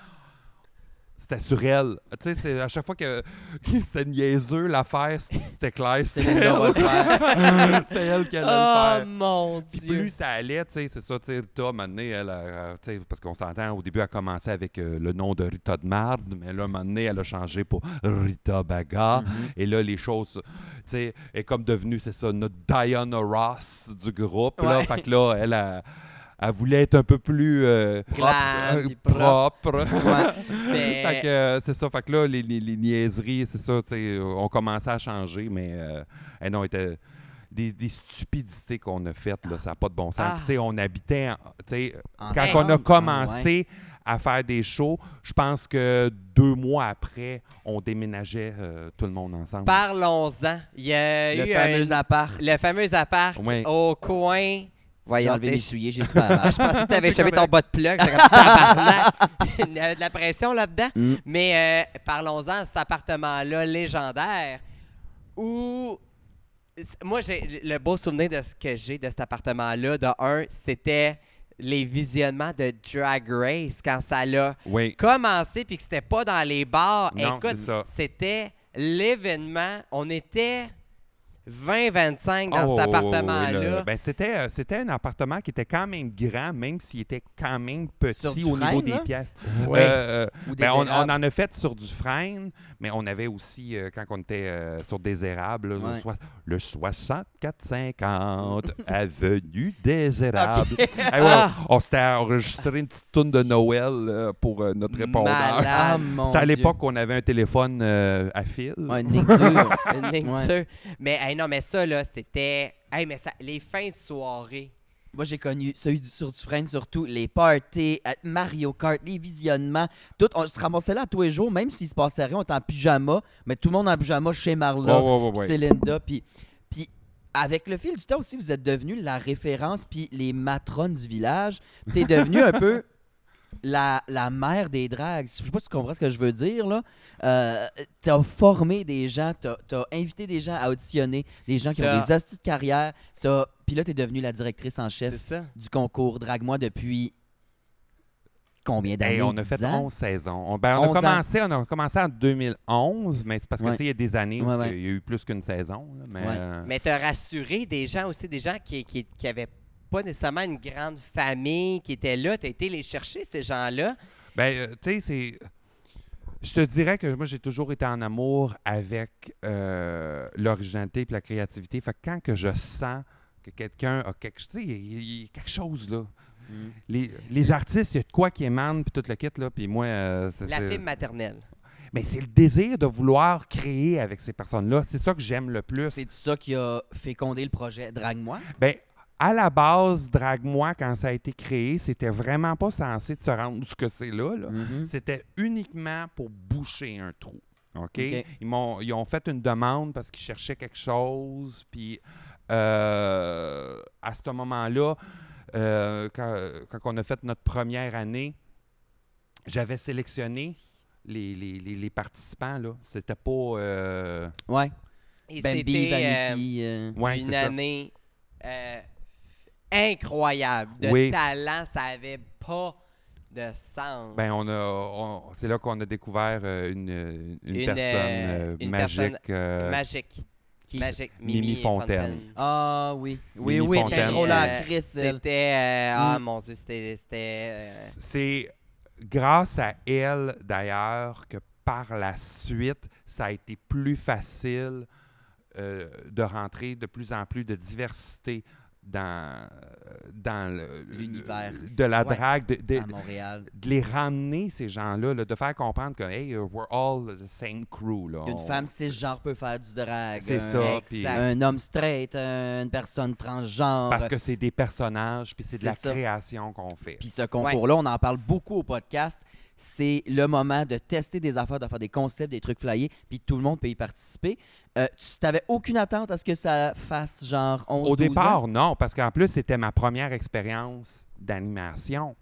c'était sur elle. Tu sais, à chaque fois que, que c'était niaiseux l'affaire, c'était clair. C'est C'était Linda va le faire. C'était elle qui allait Oh le faire. mon Puis Dieu. plus ça allait, tu sais, c'est ça, tu sais, Rita, maintenant, elle, a- tu sais, parce qu'on s'entend, au début, elle a commencé avec euh, le nom de Rita de Marde, mais là, maintenant, elle a changé pour Rita Baga. Mhm. Et là, les choses, tu sais, est comme devenue, c'est ça, notre Diana Ross du groupe. Là, fait que là, elle, a- elle voulait être un peu plus euh, Glam, euh, propre. propre. Mais- que euh, c'est ça. Fait que là, les, les- les niaiseries, c'est ça, on commençait à changer, mais euh, eh non, était des, des stupidités qu'on a faites, là, ça n'a pas de bon sens. Ah. Puis, on habitait, en- quand on a Ah, ouais. commencé à faire des shows, je pense que deux mois après, on déménageait euh, tout le monde ensemble. Parlons-en. Il y a Le eu fameux un- appart. le fameux appart Oui. au coin. J'ai Voyons, enlevé t'es- mes souliers, j'ai super mal. Ah, je pensais que tu avais C'est échappé ton bas de plug. J'étais comme tabarnak. Il y avait de la pression là-dedans. Mm. Mais euh, parlons-en de cet appartement-là légendaire où. Moi, j'ai le beau souvenir de ce que j'ai de cet appartement-là. De un, c'était les visionnements de Drag Race quand ça l'a Oui. commencé puis que c'était pas dans les bars. Non, Écoute, c'était l'événement. On était 20-25 dans Oh, cet oui, appartement-là. ben, c'était, euh, c'était un appartement qui était quand même grand, même s'il était quand même petit au niveau des pièces. Ouais. Euh, euh, Ou des ben, on en a fait sur du frein, mais on avait aussi, euh, quand on était euh, sur des érables, Ouais. le soi- le 64-50 Avenue des érables. Hey, ouais, Ah. On s'était enregistré une petite tourne de Noël euh, pour euh, notre répondeur. Ah, mon C'est à l'époque qu'on avait un téléphone euh, à fil. Ouais, une ligne dure. Une ligne Ouais. sûre. Mais hey, non, mais ça, là, c'était. Hey, mais ça, les fins de soirée. Moi, j'ai connu du, sur du frein, surtout les parties, euh, Mario Kart, les visionnements. Tout, on se ramassait là tous les jours, même s'il se passait rien, on était en pyjama, mais tout le monde en pyjama chez Marla, ouais. puis Célinda, puis, puis avec le fil du temps aussi, vous êtes devenu la référence, puis les matrones du village. T'es devenu un peu la, la mère des dragues. Je sais pas si tu comprends ce que je veux dire, là. Euh, t'as formé des gens, t'as as invité des gens à auditionner, des gens qui ont des hosties de carrière. t'as- Puis là, t'es devenue la directrice en chef du concours Drague-moi depuis combien d'années? Hey, on a 10 fait ans? 11 saisons. On, ben, on, 11 a ans. commencé, on a commencé en 2011, mais c'est parce que Ouais. tu sais, il y a des années où Ouais, il ouais. y a eu plus qu'une saison. là, mais, Ouais. euh, Mais t'as rassuré des gens aussi, des gens qui, qui, qui avaient pas nécessairement une grande famille qui étaient là. T'as été les chercher, ces gens-là? Ben, euh, tu sais, c'est. Je te dirais que moi, j'ai toujours été en amour avec euh, l'originalité et la créativité. Fait que quand que je sens que quelqu'un a quelque chose, tu sais, il y a- il y, a quelque chose là. Mm. Les, les artistes, il y a de quoi qui émane, puis tout le kit, là. Puis moi, euh, La fibre maternelle. Mais c'est le désir de vouloir créer avec ces personnes-là. C'est ça que j'aime le plus. C'est ça qui a fécondé le projet Drague-moi. Ben, à la base, Drague-moi, quand ça a été créé, c'était vraiment pas censé de se rendre ce que c'est là. là. Mhm. C'était uniquement pour boucher un trou. OK? OK. Ils, m'ont, ils ont fait une demande parce qu'ils cherchaient quelque chose. Puis, euh, à ce moment-là, euh, quand, quand on a fait notre première année, j'avais sélectionné les, les, les- les participants. Là. C'était pas. euh, Ouais. Et Bambi, euh, Vanity. euh, ouais, une année euh, incroyable. De Oui. talent, ça avait pas de sens. Ben, on a, on- c'est là qu'on a découvert une, une, Une, personne une magique. personne euh, Magique. Qui- Magique. Mimi Mimi, Fontaine. Ah oui. Oui, Mimi oui, t'es drôle à Euh, Chris. C'était. euh, Ah Mm. mon Dieu, c'était. c'était, euh, C'est grâce à elle, d'ailleurs, que par la suite, ça a été plus facile euh, de rentrer de plus en plus de diversité dans, dans le- L'univers. de la Ouais. drague, de, de- à Montréal. de les ramener, ces gens-là, là, de faire comprendre que, hey, we're all the same crew. Là. Qu'une On- femme cisgenre peut faire du drague. C'est un- ça. Un homme straight, un- une personne transgenre. parce que c'est des personnages, puis c'est de la ça. création qu'on fait. Puis ce concours-là, on en parle beaucoup au podcast. C'est le moment de tester des affaires, de faire des concepts, des trucs flyés, puis tout le monde peut y participer. Euh, tu n'avais aucune attente à ce que ça fasse genre 11 Au 12 ans? départ, non, parce qu'en plus, c'était ma première expérience d'animation.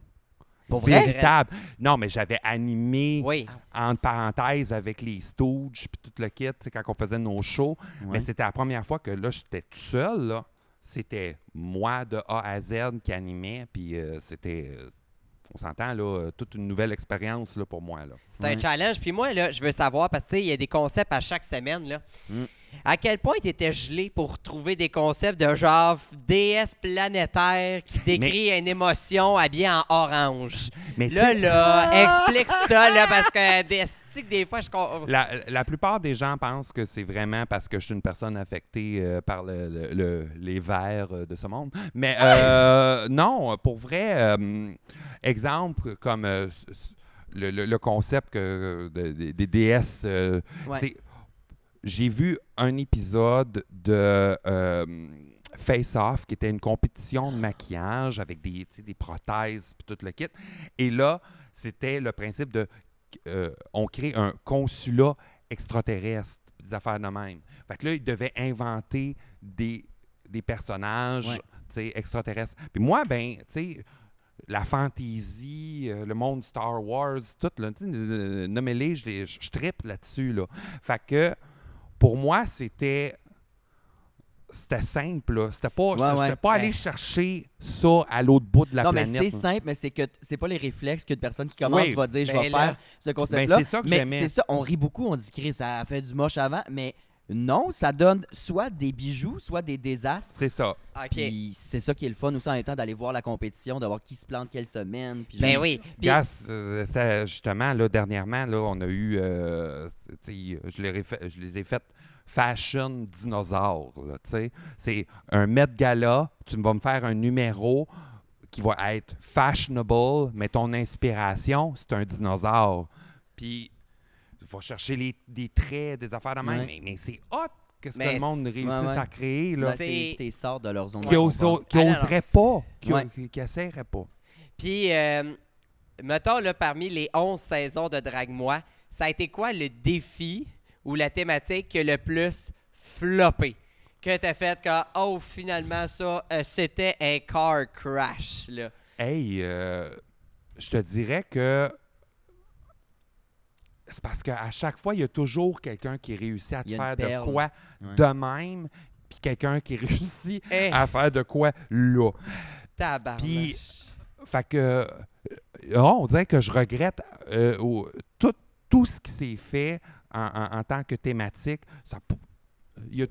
Pour vrai? Véritable. Non, mais j'avais animé, Oui. entre parenthèses, avec les Stooges, puis tout le kit, quand on faisait nos shows. Mais c'était la première fois que là, j'étais tout seul, là. C'était moi de A à Z qui animait, puis euh, c'était... on s'entend, là, euh, toute une nouvelle expérience là, pour moi. Là. C'est un challenge. Puis moi, là, je veux savoir, parce que il y a des concepts à chaque semaine. Là. Mm. À quel point tu étais gelé pour trouver des concepts de genre déesse planétaire qui décrit une émotion habillée en orange? Mais Là, là, explique ça, là, parce que des, des fois, je. La, la plupart des gens pensent que c'est vraiment parce que je suis une personne affectée euh, par le- le- le- les vers euh, de ce monde. Mais euh, non, pour vrai, euh, exemple comme le, concept que, de- de- des déesses, Ouais. c'est- j'ai vu un épisode de euh, Face Off qui était une compétition de maquillage avec des, des prothèses puis tout le kit. Et là, c'était le principe de euh, on crée un consulat extraterrestre, des affaires de même. Fait que là, ils devaient inventer des, des personnages Ouais. extraterrestres. Puis moi, ben, tu sais, la fantasy, euh, le monde Star Wars, tout, nommez-les, je, les- je, trippe là-dessus. Là. Fait que pour moi, c'était. C'était simple, là. C'était pas, Ouais, pas allé Ouais. chercher ça à l'autre bout de la non, mais planète. c'est là. simple, mais c'est que c'est pas les réflexes qu'une personne qui commence Oui. va dire je Ben vais là- faire ce concept-là. c'est ça que mais j'aimais. c'est ça, on rit beaucoup, on dit Chris, ça a fait du moche avant, mais non, ça donne soit des bijoux, soit des désastres. C'est ça. OK. Puis c'est ça qui est le fun aussi en même temps d'aller voir la compétition, de voir qui se plante quelle semaine. Puis Ben oui. Euh, ça, justement, là, dernièrement, là, on a eu. euh, je, les ai fait- je les ai faites fashion dinosaure. là, tu sais. C'est un Met Gala. Tu vas me faire un numéro qui va être fashionable, mais ton inspiration, c'est un dinosaure. Puis, va chercher les, des traits, des affaires de même. Ouais. Mais, mais c'est hot que ce Mais que le monde réussisse ouais, ouais. à créer. Là. t'es t'es sort de leur zone Qui de ose- confort. qui non, oserait non, pas, qui, essaierait pas. Puis, euh, mettons, là, parmi les 11 saisons de Drague-moi, ça a été quoi le défi ou la thématique qui a le plus floppé? Que t'as fait que, oh, finalement, ça, euh, c'était un car crash, là. Hey, euh, je te dirais que c'est parce qu'à chaque fois, il y a toujours quelqu'un qui réussit à te faire perle. de quoi Ouais. de même, puis quelqu'un qui réussit Eh, à faire de quoi là. puis- Fait que, euh, oh, on dirait que je regrette euh, tout, tout ce qui s'est fait en, en- en tant que thématique. Ça, il y a-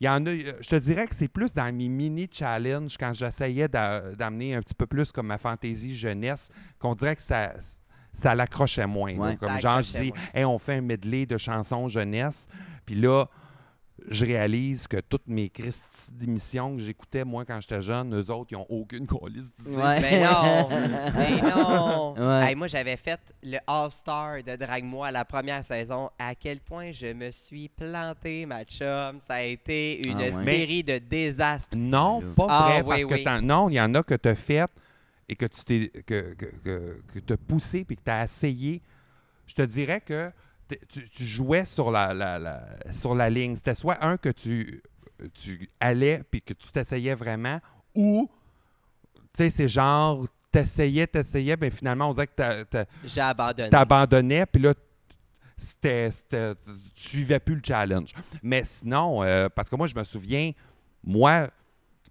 il y en a, je te dirais que c'est plus dans mes mini-challenges quand j'essayais d'a- d'amener un petit peu plus comme ma fantaisie jeunesse, qu'on dirait que ça, ça l'accrochait moins. là. Comme genre, je dis. Hey, on fait un medley de chansons jeunesse, puis là, je réalise que toutes mes Christi d'émissions que j'écoutais, moi, quand j'étais jeune, eux autres, ils n'ont aucune colisse. Ouais. Mais non! Mais non! Ouais. Hey, moi, j'avais fait le All-Star de Drague-moi la première saison. À quel point je me suis planté, ma chum. Ça a été une Ah ouais. série de désastres. Non, pas Ah, vrai, oui, parce que oui. non, il y en a que tu as fait et que tu t'es que, que, que, poussé puis que tu as essayé. Je te dirais que tu, tu jouais sur la, la- la- sur la ligne. C'était soit un que tu, tu allais puis que tu t'essayais vraiment ou tu sais, c'est genre t'essayais, t'essayais, mais finalement on dirait que J'ai abandonné. t'abandonnais, puis là, c'était, tu suivais plus le challenge. Mais sinon, euh, parce que moi, je me souviens, moi,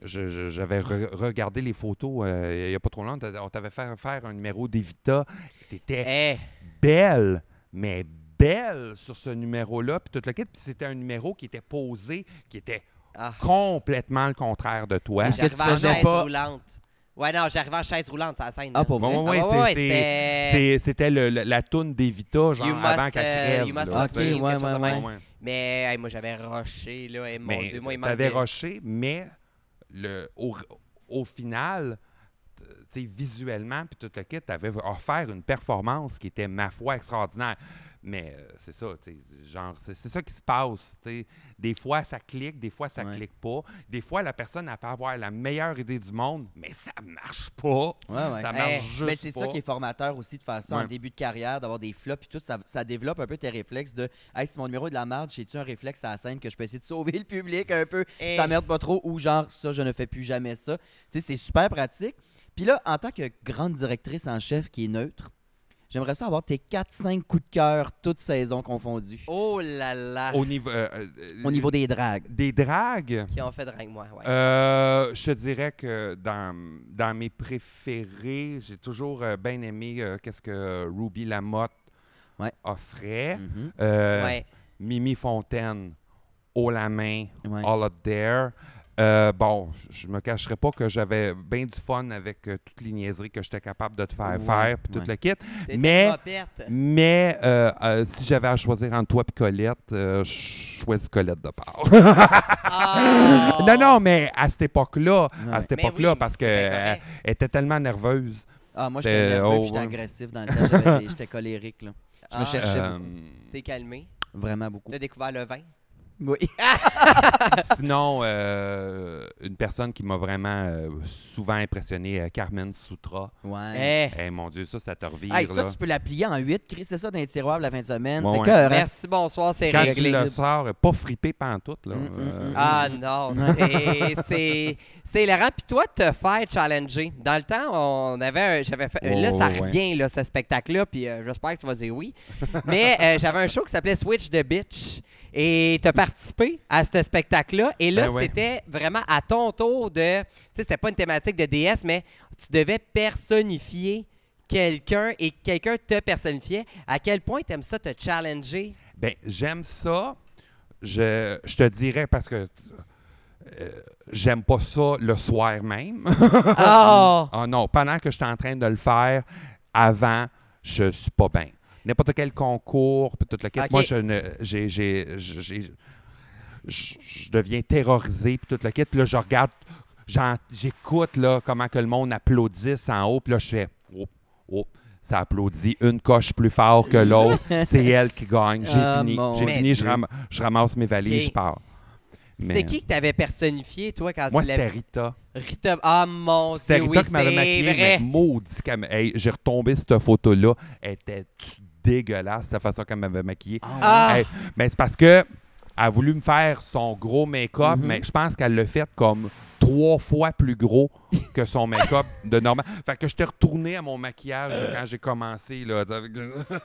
j'avais re- regardé les photos euh, il n'y a pas trop longtemps. On t'avait fait faire un numéro d'Evita. T'étais Eh, belle, mais belle sur ce numéro-là, puis tout le kit. Puis c'était un numéro qui était posé, qui était ah. complètement le contraire de toi. Est-ce que tu J'arrivais en faisais chaise pas- roulante. Ouais, non, j'arrivais en chaise roulante, sur la scène. Ah, pour vrai? Ouais, ouais, Ah, ouais, c'était- la toune d'Evita, genre You avant qu'elle euh, crève. you must là, quelque ouais, ouais. Ouais. Mais hey, moi, j'avais rushé, là. Et mon Mais Dieu, moi, il t'avais rushé, mais au, au final, visuellement, puis tout kit, offert une performance qui était, ma foi, extraordinaire. Mais euh, c'est ça, tu sais, genre, c'est c'est ça qui se passe, tu sais. Des fois, ça clique, des fois, ça Ouais. clique pas. Des fois, la personne, elle peut avoir la meilleure idée du monde, mais ça marche pas. Ouais, ouais. Ça marche mais juste Mais c'est pas. ça qui est formateur aussi de Ouais. en début de carrière, d'avoir des flops et tout. Ça, ça développe un peu tes réflexes de Hey, si mon numéro est de la merde, j'ai-tu un réflexe à la scène que je peux essayer de sauver le public un peu, Eh. ça merde pas trop, ou genre ça, je ne fais plus jamais ça. Tu sais, c'est super pratique. Puis là, en tant que grande directrice en chef qui est neutre, J'aimerais ça avoir tes 4-5 coups de cœur, toutes saisons confondues. Oh là là. Au niveau, euh, euh, Au niveau des dragues. des dragues, Qui ont fait drague moi, ouais. euh, je te dirais que dans, dans mes préférés, j'ai toujours euh, bien aimé euh, qu'est-ce que Ruby Lamotte Ouais. offrait. Mhm. Euh, ouais. Mimi Fontaine, Haut la main, Ouais. All Up There. Euh, bon, je me cacherai pas que j'avais bien du fun avec euh, toutes les niaiseries que j'étais capable de te faire Ouais, faire, puis tout le kit. Mais- euh, euh, si j'avais à choisir entre toi et Colette, euh, je choisis Colette de part. Ah! non, non, mais à cette époque-là, Ouais. à cette époque-là, oui, parce qu'elle était tellement nerveuse. Ah, moi, j'étais nerveux oh, puis j'étais ouais. agressif dans le temps. J'étais colérique, là. Je me Ah. cherchais Euh, beaucoup. T'es calmé? Vraiment beaucoup. T'as découvert le vin? Oui. sinon, euh, une personne qui m'a vraiment euh, souvent impressionné, euh, Carmen Soutra. Ouais. Eh, Eh mon Dieu, ça, ça te revire. Hey, ça, là. tu peux la plier en 8, crisser ça dans les tiroirs la fin de semaine. Ouais, hein? Merci, bonsoir, c'est Quand tu réglé. le sors, pas frippé pantoute. Là. Mm, mm, Euh, mm. Ah non, c'est- c'est c'est hilarant. Puis toi, te faire challenger. Dans le temps, on avait un, j'avais fait, Oh, là ça ouais. revient là ce spectacle-là, puis euh, j'espère que tu vas dire oui. Mais euh, j'avais un show qui s'appelait Switch the Bitch. Et tu as participé à ce spectacle-là. Et là, Ben ouais. c'était vraiment à ton tour de. Tu sais, c'était pas une thématique de DS, mais tu devais personnifier quelqu'un et quelqu'un te personnifiait. À quel point tu aimes ça te challenger? Ben, j'aime ça. Je, je te dirais parce que euh, j'aime pas ça le soir même. Oh! Ah non, pendant que je suis en train de le faire, avant, je suis pas bien. N'importe quel concours, puis toute la quête. Moi, je ne, j'ai, j'ai, j'ai- je, deviens terrorisé, puis toute la quête. Puis là, je regarde, j'en- j'écoute là, comment que le monde applaudisse en haut, puis là, je fais, oh, oh, ça applaudit une coche plus fort que l'autre. C'est elle qui gagne. J'ai Ah, fini. J'ai fini, je, ram- je ramasse mes valises, Ok. je pars. C'était Mais- qui que t'avais personnifié, toi, quand Moi, tu c'était. Rita. Rita. Ah, mon C'était Dieu, Rita oui, qui m'avait maquillé, mais maudit hey, J'ai retombé cette photo-là. Elle était dégueulasse, la façon qu'elle m'avait maquillée. Ah! Hey, mais c'est parce que elle a voulu me faire son gros make-up, Mhm. mais je pense qu'elle l'a fait comme trois fois plus gros que son make-up de normal. Fait que j'étais retourné à mon maquillage quand j'ai commencé. Là,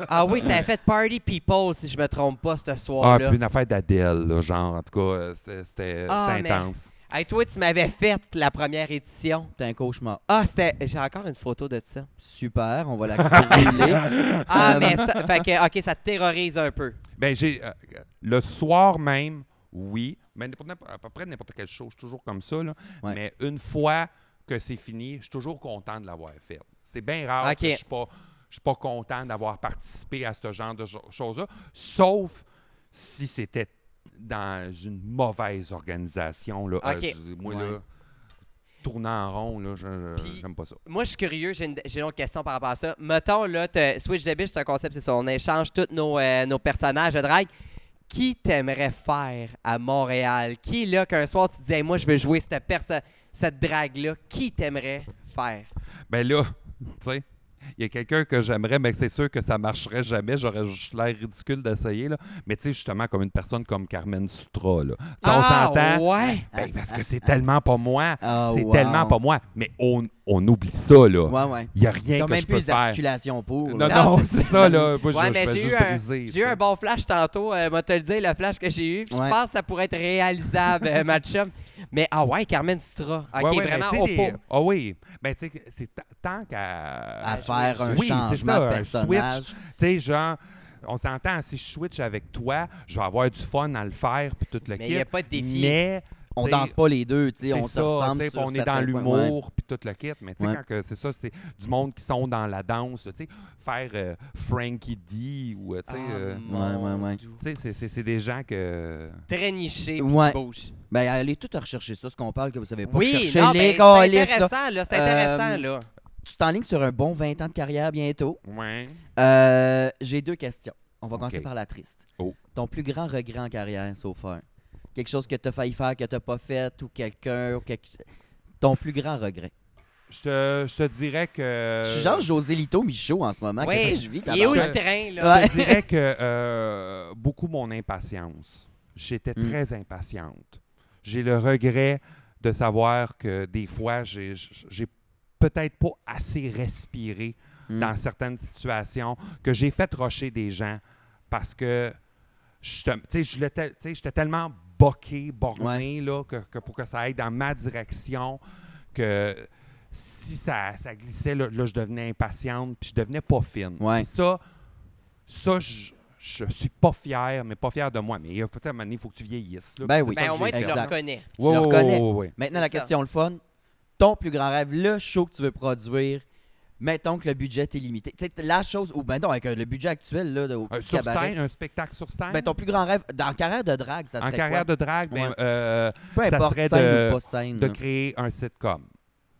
Ah oui, t'avais fait Party People, si je me trompe pas, ce ah, soir-là. puis une affaire d'Adèle, là, genre, en tout cas, euh, c'était- c'était Ah, c'était mais- intense. Hey, toi, tu m'avais fait la première édition. T'es un cauchemar. Ah, c'était... J'ai encore une photo de ça. Super, on va la rouler. Ah, Euh, mais ça... Fait que, OK, ça te terrorise un peu. Ben, j'ai. euh, le soir même, oui. Mais n'importe- à peu près n'importe quelle chose, je suis toujours comme ça. Là. Ouais. Mais une fois que c'est fini, je suis toujours content de l'avoir fait. C'est bien rare Ok. que je ne suis pas, je suis pas content d'avoir participé à ce genre de cho- choses-là. Sauf si c'était dans une mauvaise organisation. Là. Euh, moi, Ouais. là, tourner en rond, là, j'aime pas ça. Moi, je suis curieux, j'ai une, autre question par rapport à ça. Mettons, là, Switch the Bitch, c'est un concept, c'est ça. On échange tous nos, euh, nos personnages de drague. Qui t'aimerais faire à Montréal? Qui, là, qu'un soir, tu te dis, Hey, moi, je veux jouer cette personne, cette drague-là, qui t'aimerais faire? Ben là, tu sais, il y a quelqu'un que j'aimerais, mais c'est sûr que ça marcherait jamais. J'aurais juste l'air ridicule d'essayer, là. Mais tu sais, justement, comme une personne comme Carmen Sutra, là. On s'entend? ouais? Ben, parce que c'est tellement pas moi. Ah, c'est wow. tellement pas moi. Mais on, on oublie ça, là. Ouais, ouais. Il n'y a rien T'as que même je plus peux les articulations pour. Non. Non, non, c'est c'est ça, là. Moi, Ouais, je, mais je j'ai eu, un, briser. j'ai eu un bon flash tantôt. Euh, moi, te le dire, le flash que j'ai eu. Je pense que ça pourrait être réalisable, euh, ma chum. Mais, ah ouais, Carmen Sutra. OK, Ouais, ouais, mais vraiment au des-. Ah oui. Ben, tu sais, c'est tant qu'à. À faire un Oui, changement ça, de un personnage. Tu sais, genre, on s'entend, si je switch avec toi, je vais avoir du fun à le faire, puis tout le Mais kit. il n'y a pas de défi. Mais, On danse pas les deux, tu sais, on se ressemble sur on est dans l'humour, puis tout le kit. Mais tu sais, Ouais. quand que c'est ça, c'est du monde qui sont dans la danse, tu sais, faire euh, Frankie D ou, euh, tu sais, Ah, euh, Ouais, ouais, ouais. Dieu. tu sais, c'est- c'est c'est des gens que... Très niché, puis Ouais. bouge. Ben, allez tout à rechercher ça, ce qu'on parle que vous savez pas. Oui, non, les ben, c'est intéressant, là. C'est intéressant, Euh, là. Tu t'enlignes sur un bon 20 ans de carrière bientôt. Ouais. Euh, J'ai deux questions. On va commencer par la triste. Oh. Ton plus grand regret en carrière, so far? Quelque chose que tu as failli faire, que tu pas fait, ou quelqu'un. ou quelque- Ton plus grand regret? Je te, je te dirais que... Je suis genre José Lito Michaud en ce moment. Oui, que je vis, il est où le train, là? Je te dirais que euh, beaucoup mon impatience. J'étais Mm. très impatiente. J'ai le regret de savoir que des fois, j'ai peut-être pas assez respiré Mm. dans certaines situations, que j'ai fait rocher des gens parce que j'étais tellement boqué, borné, là, que, que pour que ça aille dans ma direction, que si ça, ça glissait, là, là, je devenais impatiente, puis je devenais pas fine. Ouais. Ça, ça, je, je suis pas fier, mais pas fier de moi. Mais peut-être un moment donné, il faut que tu vieillisses. là, Ben oui. c'est ça Ben, au moins, tu le reconnais. Tu le reconnais. ouais, ouais. Maintenant, la ça. question le fun. Ton plus grand rêve, le show que tu veux produire, mettons que le budget est limité. La chose, ou ben non, avec euh, le budget actuel là, de, au Euh, sur cabaret, scène, un spectacle sur scène? ben ton plus grand rêve, dans la carrière de drague, ça en serait carrière quoi? de drague, ben, Ouais. euh, Peu ça importe serait scène de- ou pas scène. de là. créer un sitcom.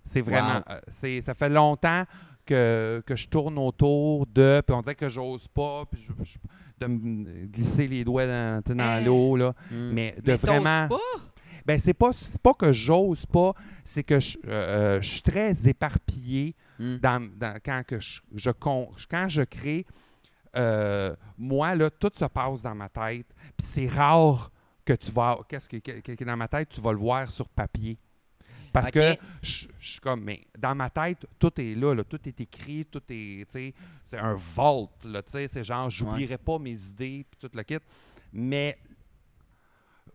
C'est vraiment. Wow. euh, c'est, ça fait longtemps que, que je tourne autour de. Puis on dirait que j'ose pas. Puis je- je- de me glisser les doigts dans, dans l'eau. Là. Mm. Mais de Mais vraiment. pas? Ben, c'est pas, pas que j'ose pas, c'est que je, euh, euh, je suis très éparpillé Mm. dans, dans- quand, que je, quand je crée. euh, moi, là, tout se passe dans ma tête. Puis c'est rare que tu vas. Qu'est-ce qui est dans ma tête, tu vas le voir sur papier. Parce que je je suis comme, mais dans ma tête, tout est là, là, tout est écrit, tout est, tu sais, c'est un vault, là, tu sais, c'est genre, j'oublierai pas mes idées, puis tout le kit. Mais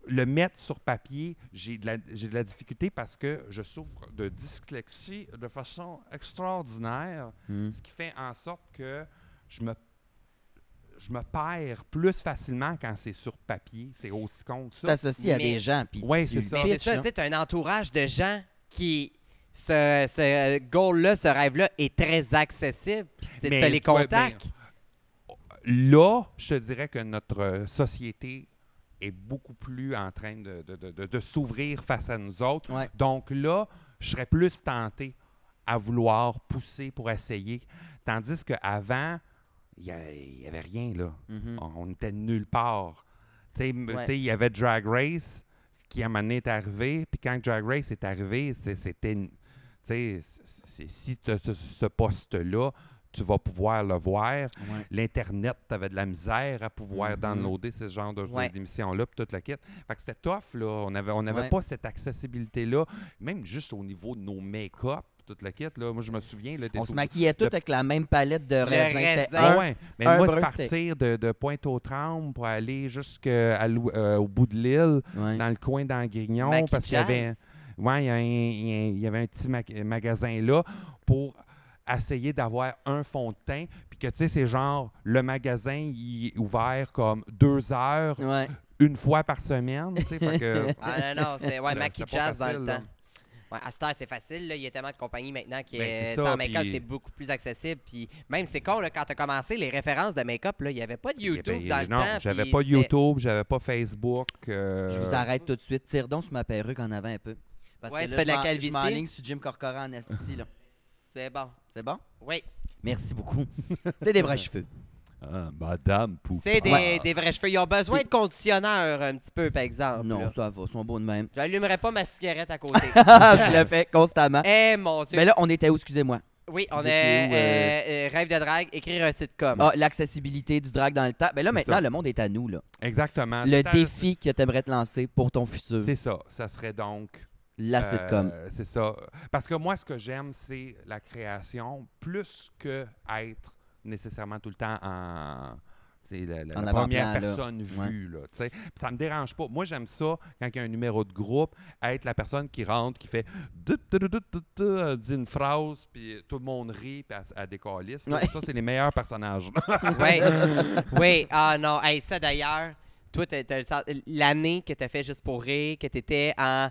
le mettre sur papier, j'ai de, la, j'ai de la difficulté parce que je souffre de dyslexie de façon extraordinaire, Mm. ce qui fait en sorte que je me je me perds plus facilement quand c'est sur papier. C'est aussi con que Tu ça. t'associes à Mais- des gens, puis Ouais, tu c'est ça. Mais c'est pitches, ça, là. tu sais, t'as un entourage de gens qui. Ce, ce goal-là, ce rêve-là est très accessible. Puis tu Mais as les toi, contacts. là, je te dirais que notre euh, société est beaucoup plus en train de, de- de- de- de s'ouvrir face à nous autres. Ouais. Donc là, je serais plus tenté à vouloir pousser pour essayer. Tandis qu'avant, il n'y avait rien là. Mhm. On, on était nulle part. Ouais. il y avait Drag Race qui à un moment donné est arrivé. Puis quand Drag Race est arrivé, c'était. si tu as ce, ce poste-là, tu vas pouvoir le voir. Ouais. L'Internet, tu avais de la misère à pouvoir Mhm. downloader ce genre Ouais. d'émissions-là, puis toute la kit. Fait que c'était tough, là. On n'avait on avait Ouais. pas cette accessibilité-là, même juste au niveau de nos make-up, toute la kit. Là. Moi, je me souviens. Là, On tout- se maquillait tous de- avec la même palette de raisins. Raisin. ah ouais, mais un moi, de partir de, de Pointe-aux-Trembles pour aller jusqu'au bout de l'île, Ouais. dans le coin d'Angrignon, parce qu'il y avait, ouais, il y avait un petit ma- magasin là pour essayer d'avoir un fond de teint, puis que, tu sais, c'est genre, le magasin, il est ouvert comme deux heures, Ouais. une fois par semaine, fait que... Ah non, non, c'est ouais, Jazz dans le temps. Ouais, à cette heure, c'est facile. Là. Il y a tellement de compagnies maintenant qui Ben, c'est est, ça, en make-up, puis- c'est beaucoup plus accessible. Puis même, c'est con, là, quand tu as commencé, les références de make-up, il n'y avait pas de YouTube Ben, dans le non, temps. j'avais pas YouTube, j'avais pas Facebook. euh, Je vous arrête tout de suite. Tire donc sur ma perruque en avant un peu. Parce Ouais, que tu là, fais de la calvitie. Je m'enligne sur Jim Corcoran en esti, là. C'est bon. C'est bon? Oui. Merci beaucoup. C'est des vrais cheveux. Ah, Madame Poupon. C'est des, Ouais. des vrais cheveux. Ils ont besoin de conditionneur un petit peu, par exemple. Non, là. ça va, ils sont beaux de même. J'allumerai pas ma cigarette à côté. je le fais constamment. Eh mon Dieu. Mais là, on était où, excusez-moi? oui, on est euh, euh? euh, rêve de drague, écrire un sitcom. Ah, l'accessibilité du drag dans le temps. Mais là, C'est maintenant, ça. le monde est à nous, là. Exactement. Le défi que tu aimerais te lancer pour ton futur. C'est ça. Ça serait donc La Euh, sitcom. C'est ça. Parce que moi, ce que j'aime, c'est la création, plus que être nécessairement tout le temps en. La, première là. personne Ouais. vue. Là, tu sais. Puis ça me dérange pas. Moi, j'aime ça quand il y a un numéro de groupe, être la personne qui rentre, qui fait dit une phrase, puis tout le monde rit, puis elle décalisse, là. Ouais. Ça, c'est les meilleurs personnages. Oui. oui. Ah non. Hey, ça d'ailleurs, toi, l'année que tu as fait juste pour rire, que tu étais en.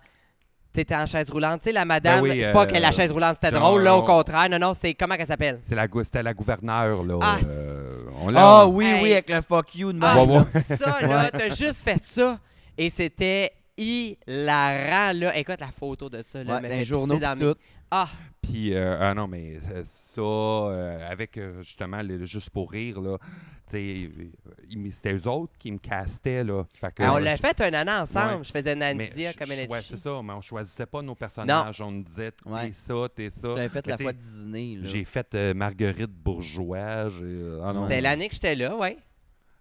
T'étais en chaise roulante. Tu sais, la madame, Ben oui, c'est pas euh, que la chaise roulante c'était genre, drôle, là, au on- contraire. Non, non, c'est comment qu'elle s'appelle? C'est la, gou- C'était la gouverneure, là. Ah, euh, on l'a- Ah oui, Hey. oui, avec le fuck you de Ah, même. Ouais, ouais. ça, là, t'as juste fait ça. Et c'était hilarant, là. Écoute la photo de ça, là. Ouais, me dans fait les journaux pisser dans pis mes- tout. Ah, Puis, euh, ah non, mais euh, ça, euh, avec euh, justement le Juste pour rire, là, c'était eux autres qui me castaient, là. Fait que, Ah, on l'a je- fait un an ensemble. Ouais. Je faisais Nandia comme elle ouais, c'est ça, mais on choisissait pas nos personnages. On nous disait, t'es Ouais. ça, t'es ça. J'avais fait Mais la fois de Disney. J'ai fait euh, Marguerite Bourgeois. ah non, C'était l'année que j'étais là, ouais.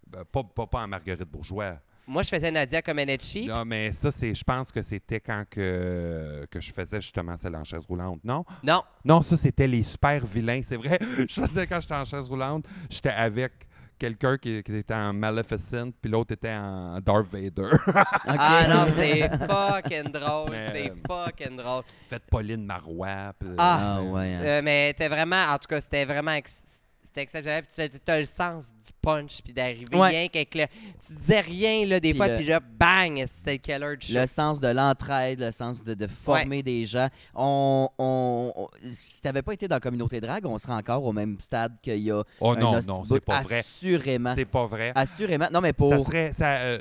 ben, pas, pas, pas en Marguerite Bourgeois. Moi, je faisais Nadia Comaneci. Non, mais ça, c'est, je pense que c'était quand que, que je faisais justement celle en chaise roulante, non? Non. Non, ça, c'était les super vilains. C'est vrai, je faisais quand j'étais en chaise roulante, j'étais avec quelqu'un qui, qui était en Maleficent, puis l'autre était en Darth Vader. Ah non, c'est fucking drôle. Mais, C'est euh, fucking drôle. Faites Pauline Marois. puis- Ah, Ah, ouais. hein. Euh, mais t'es vraiment, en tout cas, c'était vraiment c'était exceptionnel. Puis tu as le sens du punch, puis d'arriver Ouais. rien qu'avec le. Tu disais rien, là, des Puis fois, le- puis là, bang, c'était le killer du show. Le sens de l'entraide, le sens de, de former des gens. On, on, on- si t'avais pas été dans la communauté drague, on serait encore au même stade qu'il y a Oh un non, hostie non, c'est pas vrai. Assurément. C'est pas vrai. Assurément. Non, mais pour. Ça serait, ça, euh,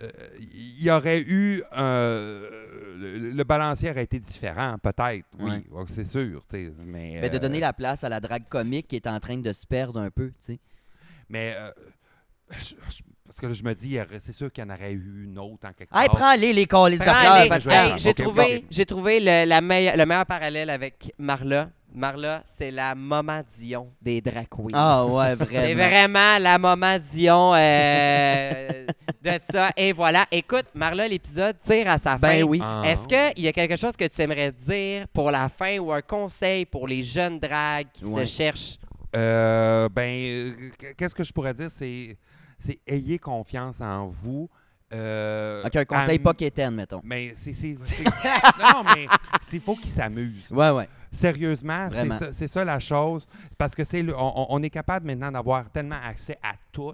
il y aurait eu, euh, le, le balancier aurait été différent, peut-être, oui, Ouais. c'est sûr, tu sais, mais... Mais de euh, donner la place à la drague comique qui est en train de se perdre un peu, tu sais. Mais, euh, je- je- parce que là, je me dis, aurait- c'est sûr qu'il y en aurait eu une autre en quelque Hey, part. prends-les, les colis de fleurs. j'ai trouvé, j'ai trouvé le, la meille- le meilleur parallèle avec Marla. Marla, c'est la maman Dion des drag queens. Ah ouais, C'est vraiment. vraiment la maman Dion euh, de ça. Et voilà. Écoute, Marla, l'épisode tire à sa fin. Ben oui. Ah. Est-ce qu'il y a quelque chose que tu aimerais dire pour la fin ou un conseil pour les jeunes dragues qui Ouais. se cherchent? Euh, ben, euh, qu'est-ce que je pourrais dire, c'est, c'est ayez confiance en vous. Euh, Ok, un conseil pas quétaine, mettons. Mais c'est, c'est, c'est- non, mais il faut qu'ils s'amusent. Ouais, ouais. Sérieusement, c'est ça, c'est ça la chose. Parce que c'est le- on, on est capable maintenant d'avoir tellement accès à tout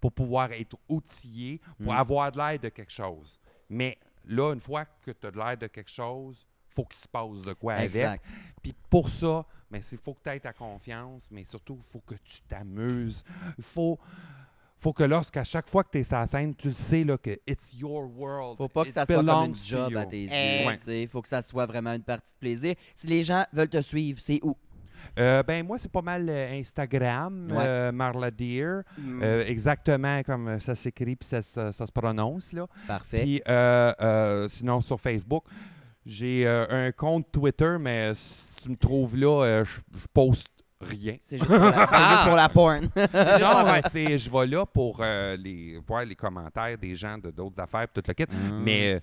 pour pouvoir être outillé, pour Mm. avoir de l'aide de quelque chose. Mais là, une fois que tu as de l'aide de quelque chose, faut qu'il se passe de quoi avec. Puis pour ça, mais il faut que tu aies ta confiance, mais surtout, il faut que tu t'amuses. Il faut, faut que lorsqu'à chaque fois que tu es sur la scène, tu le sais là, que it's your world. Faut pas que It ça soit comme une job you. à tes yeux. Eh. sais. Faut que ça soit vraiment une partie de plaisir. Si les gens veulent te suivre, c'est où? Euh, ben moi, c'est pas mal euh, Instagram, Ouais. euh, Marla Deer. Mm. Euh, exactement comme ça s'écrit puis ça, ça- ça se prononce. Là. Parfait. Puis euh, euh, sinon, sur Facebook, j'ai euh, un compte Twitter, mais si tu me trouves là, euh, je je poste rien. C'est juste, pour la- c'est Ah. juste pour la porn. non, ouais, c'est, je vais là pour euh, les, voir les commentaires des gens de d'autres affaires puis tout le kit. Mm. Mais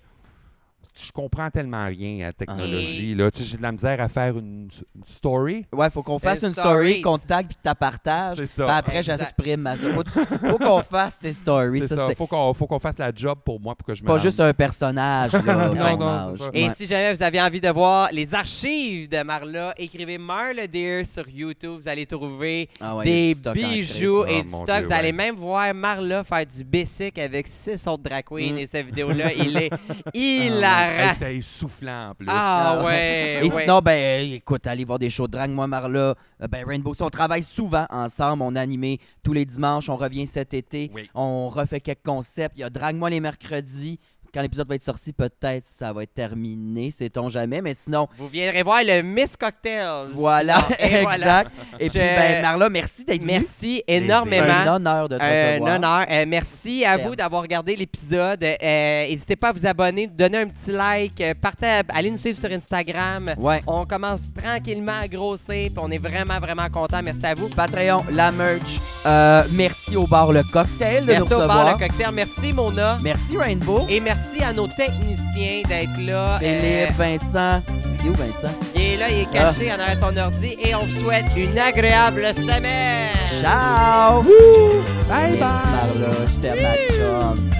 je comprends tellement rien à la technologie. Là. Tu sais, j'ai de la misère à faire une, une story. Ouais, faut qu'on fasse Des une story, qu'on te tag puis que tu partages. C'est ça. Puis après, j'assume ma Faut, faut qu'on fasse tes stories. C'est Ça, ça. c'est Faut qu'on, faut qu'on fasse la job pour moi pour que je me pas juste un personnage. Là, Non, non, ça. Et Ouais. si jamais vous avez envie de voir les archives de Marla, écrivez Marla Deer sur YouTube. Vous allez trouver Ah ouais, des du stock en bijoux et Oh, du stock. Dieu, vous allez même voir Marla faire du basic avec six autres drag queens. Mm. Et cette vidéo-là, il est Hey, hilarant. C'était soufflant en plus. Ah Ah, ouais, Et ouais. sinon, ben, écoute, allez voir des shows de drag. Moi, Marla, euh, ben, Rainbow, on travaille souvent ensemble. On animé tous les dimanches. On revient cet été. Oui. On refait quelques concepts. Il y a Drag-moi les mercredis. Quand l'épisode va être sorti, peut-être ça va être terminé, sait-on jamais. Mais sinon, Vous viendrez voir le Miss Cocktail. voilà, sinon. Et exact. Et Je- puis, ben, Marla, merci d'être venue. Merci Un énormément. honneur de te Un recevoir. honneur. Euh, merci à vous d'avoir regardé l'épisode. Euh, N'hésitez pas à vous abonner, donner un petit like, euh, partez, allez nous suivre sur Instagram. Ouais. On commence tranquillement à grossir, puis on est vraiment, vraiment content. Merci à vous. Patreon, la merch. Euh, merci au bar Le Cocktail de Merci nous au recevoir. bar Le Cocktail. Merci, Mona. Merci Rainbow. Et merci à nos techniciens d'être là. Philippe, Euh, Vincent. Il est où Vincent? il est là, il est caché Ah. en arrière de son ordi. Et on vous souhaite une agréable semaine. Ciao! Bye Merci bye! Marla, je t'aime ma chum.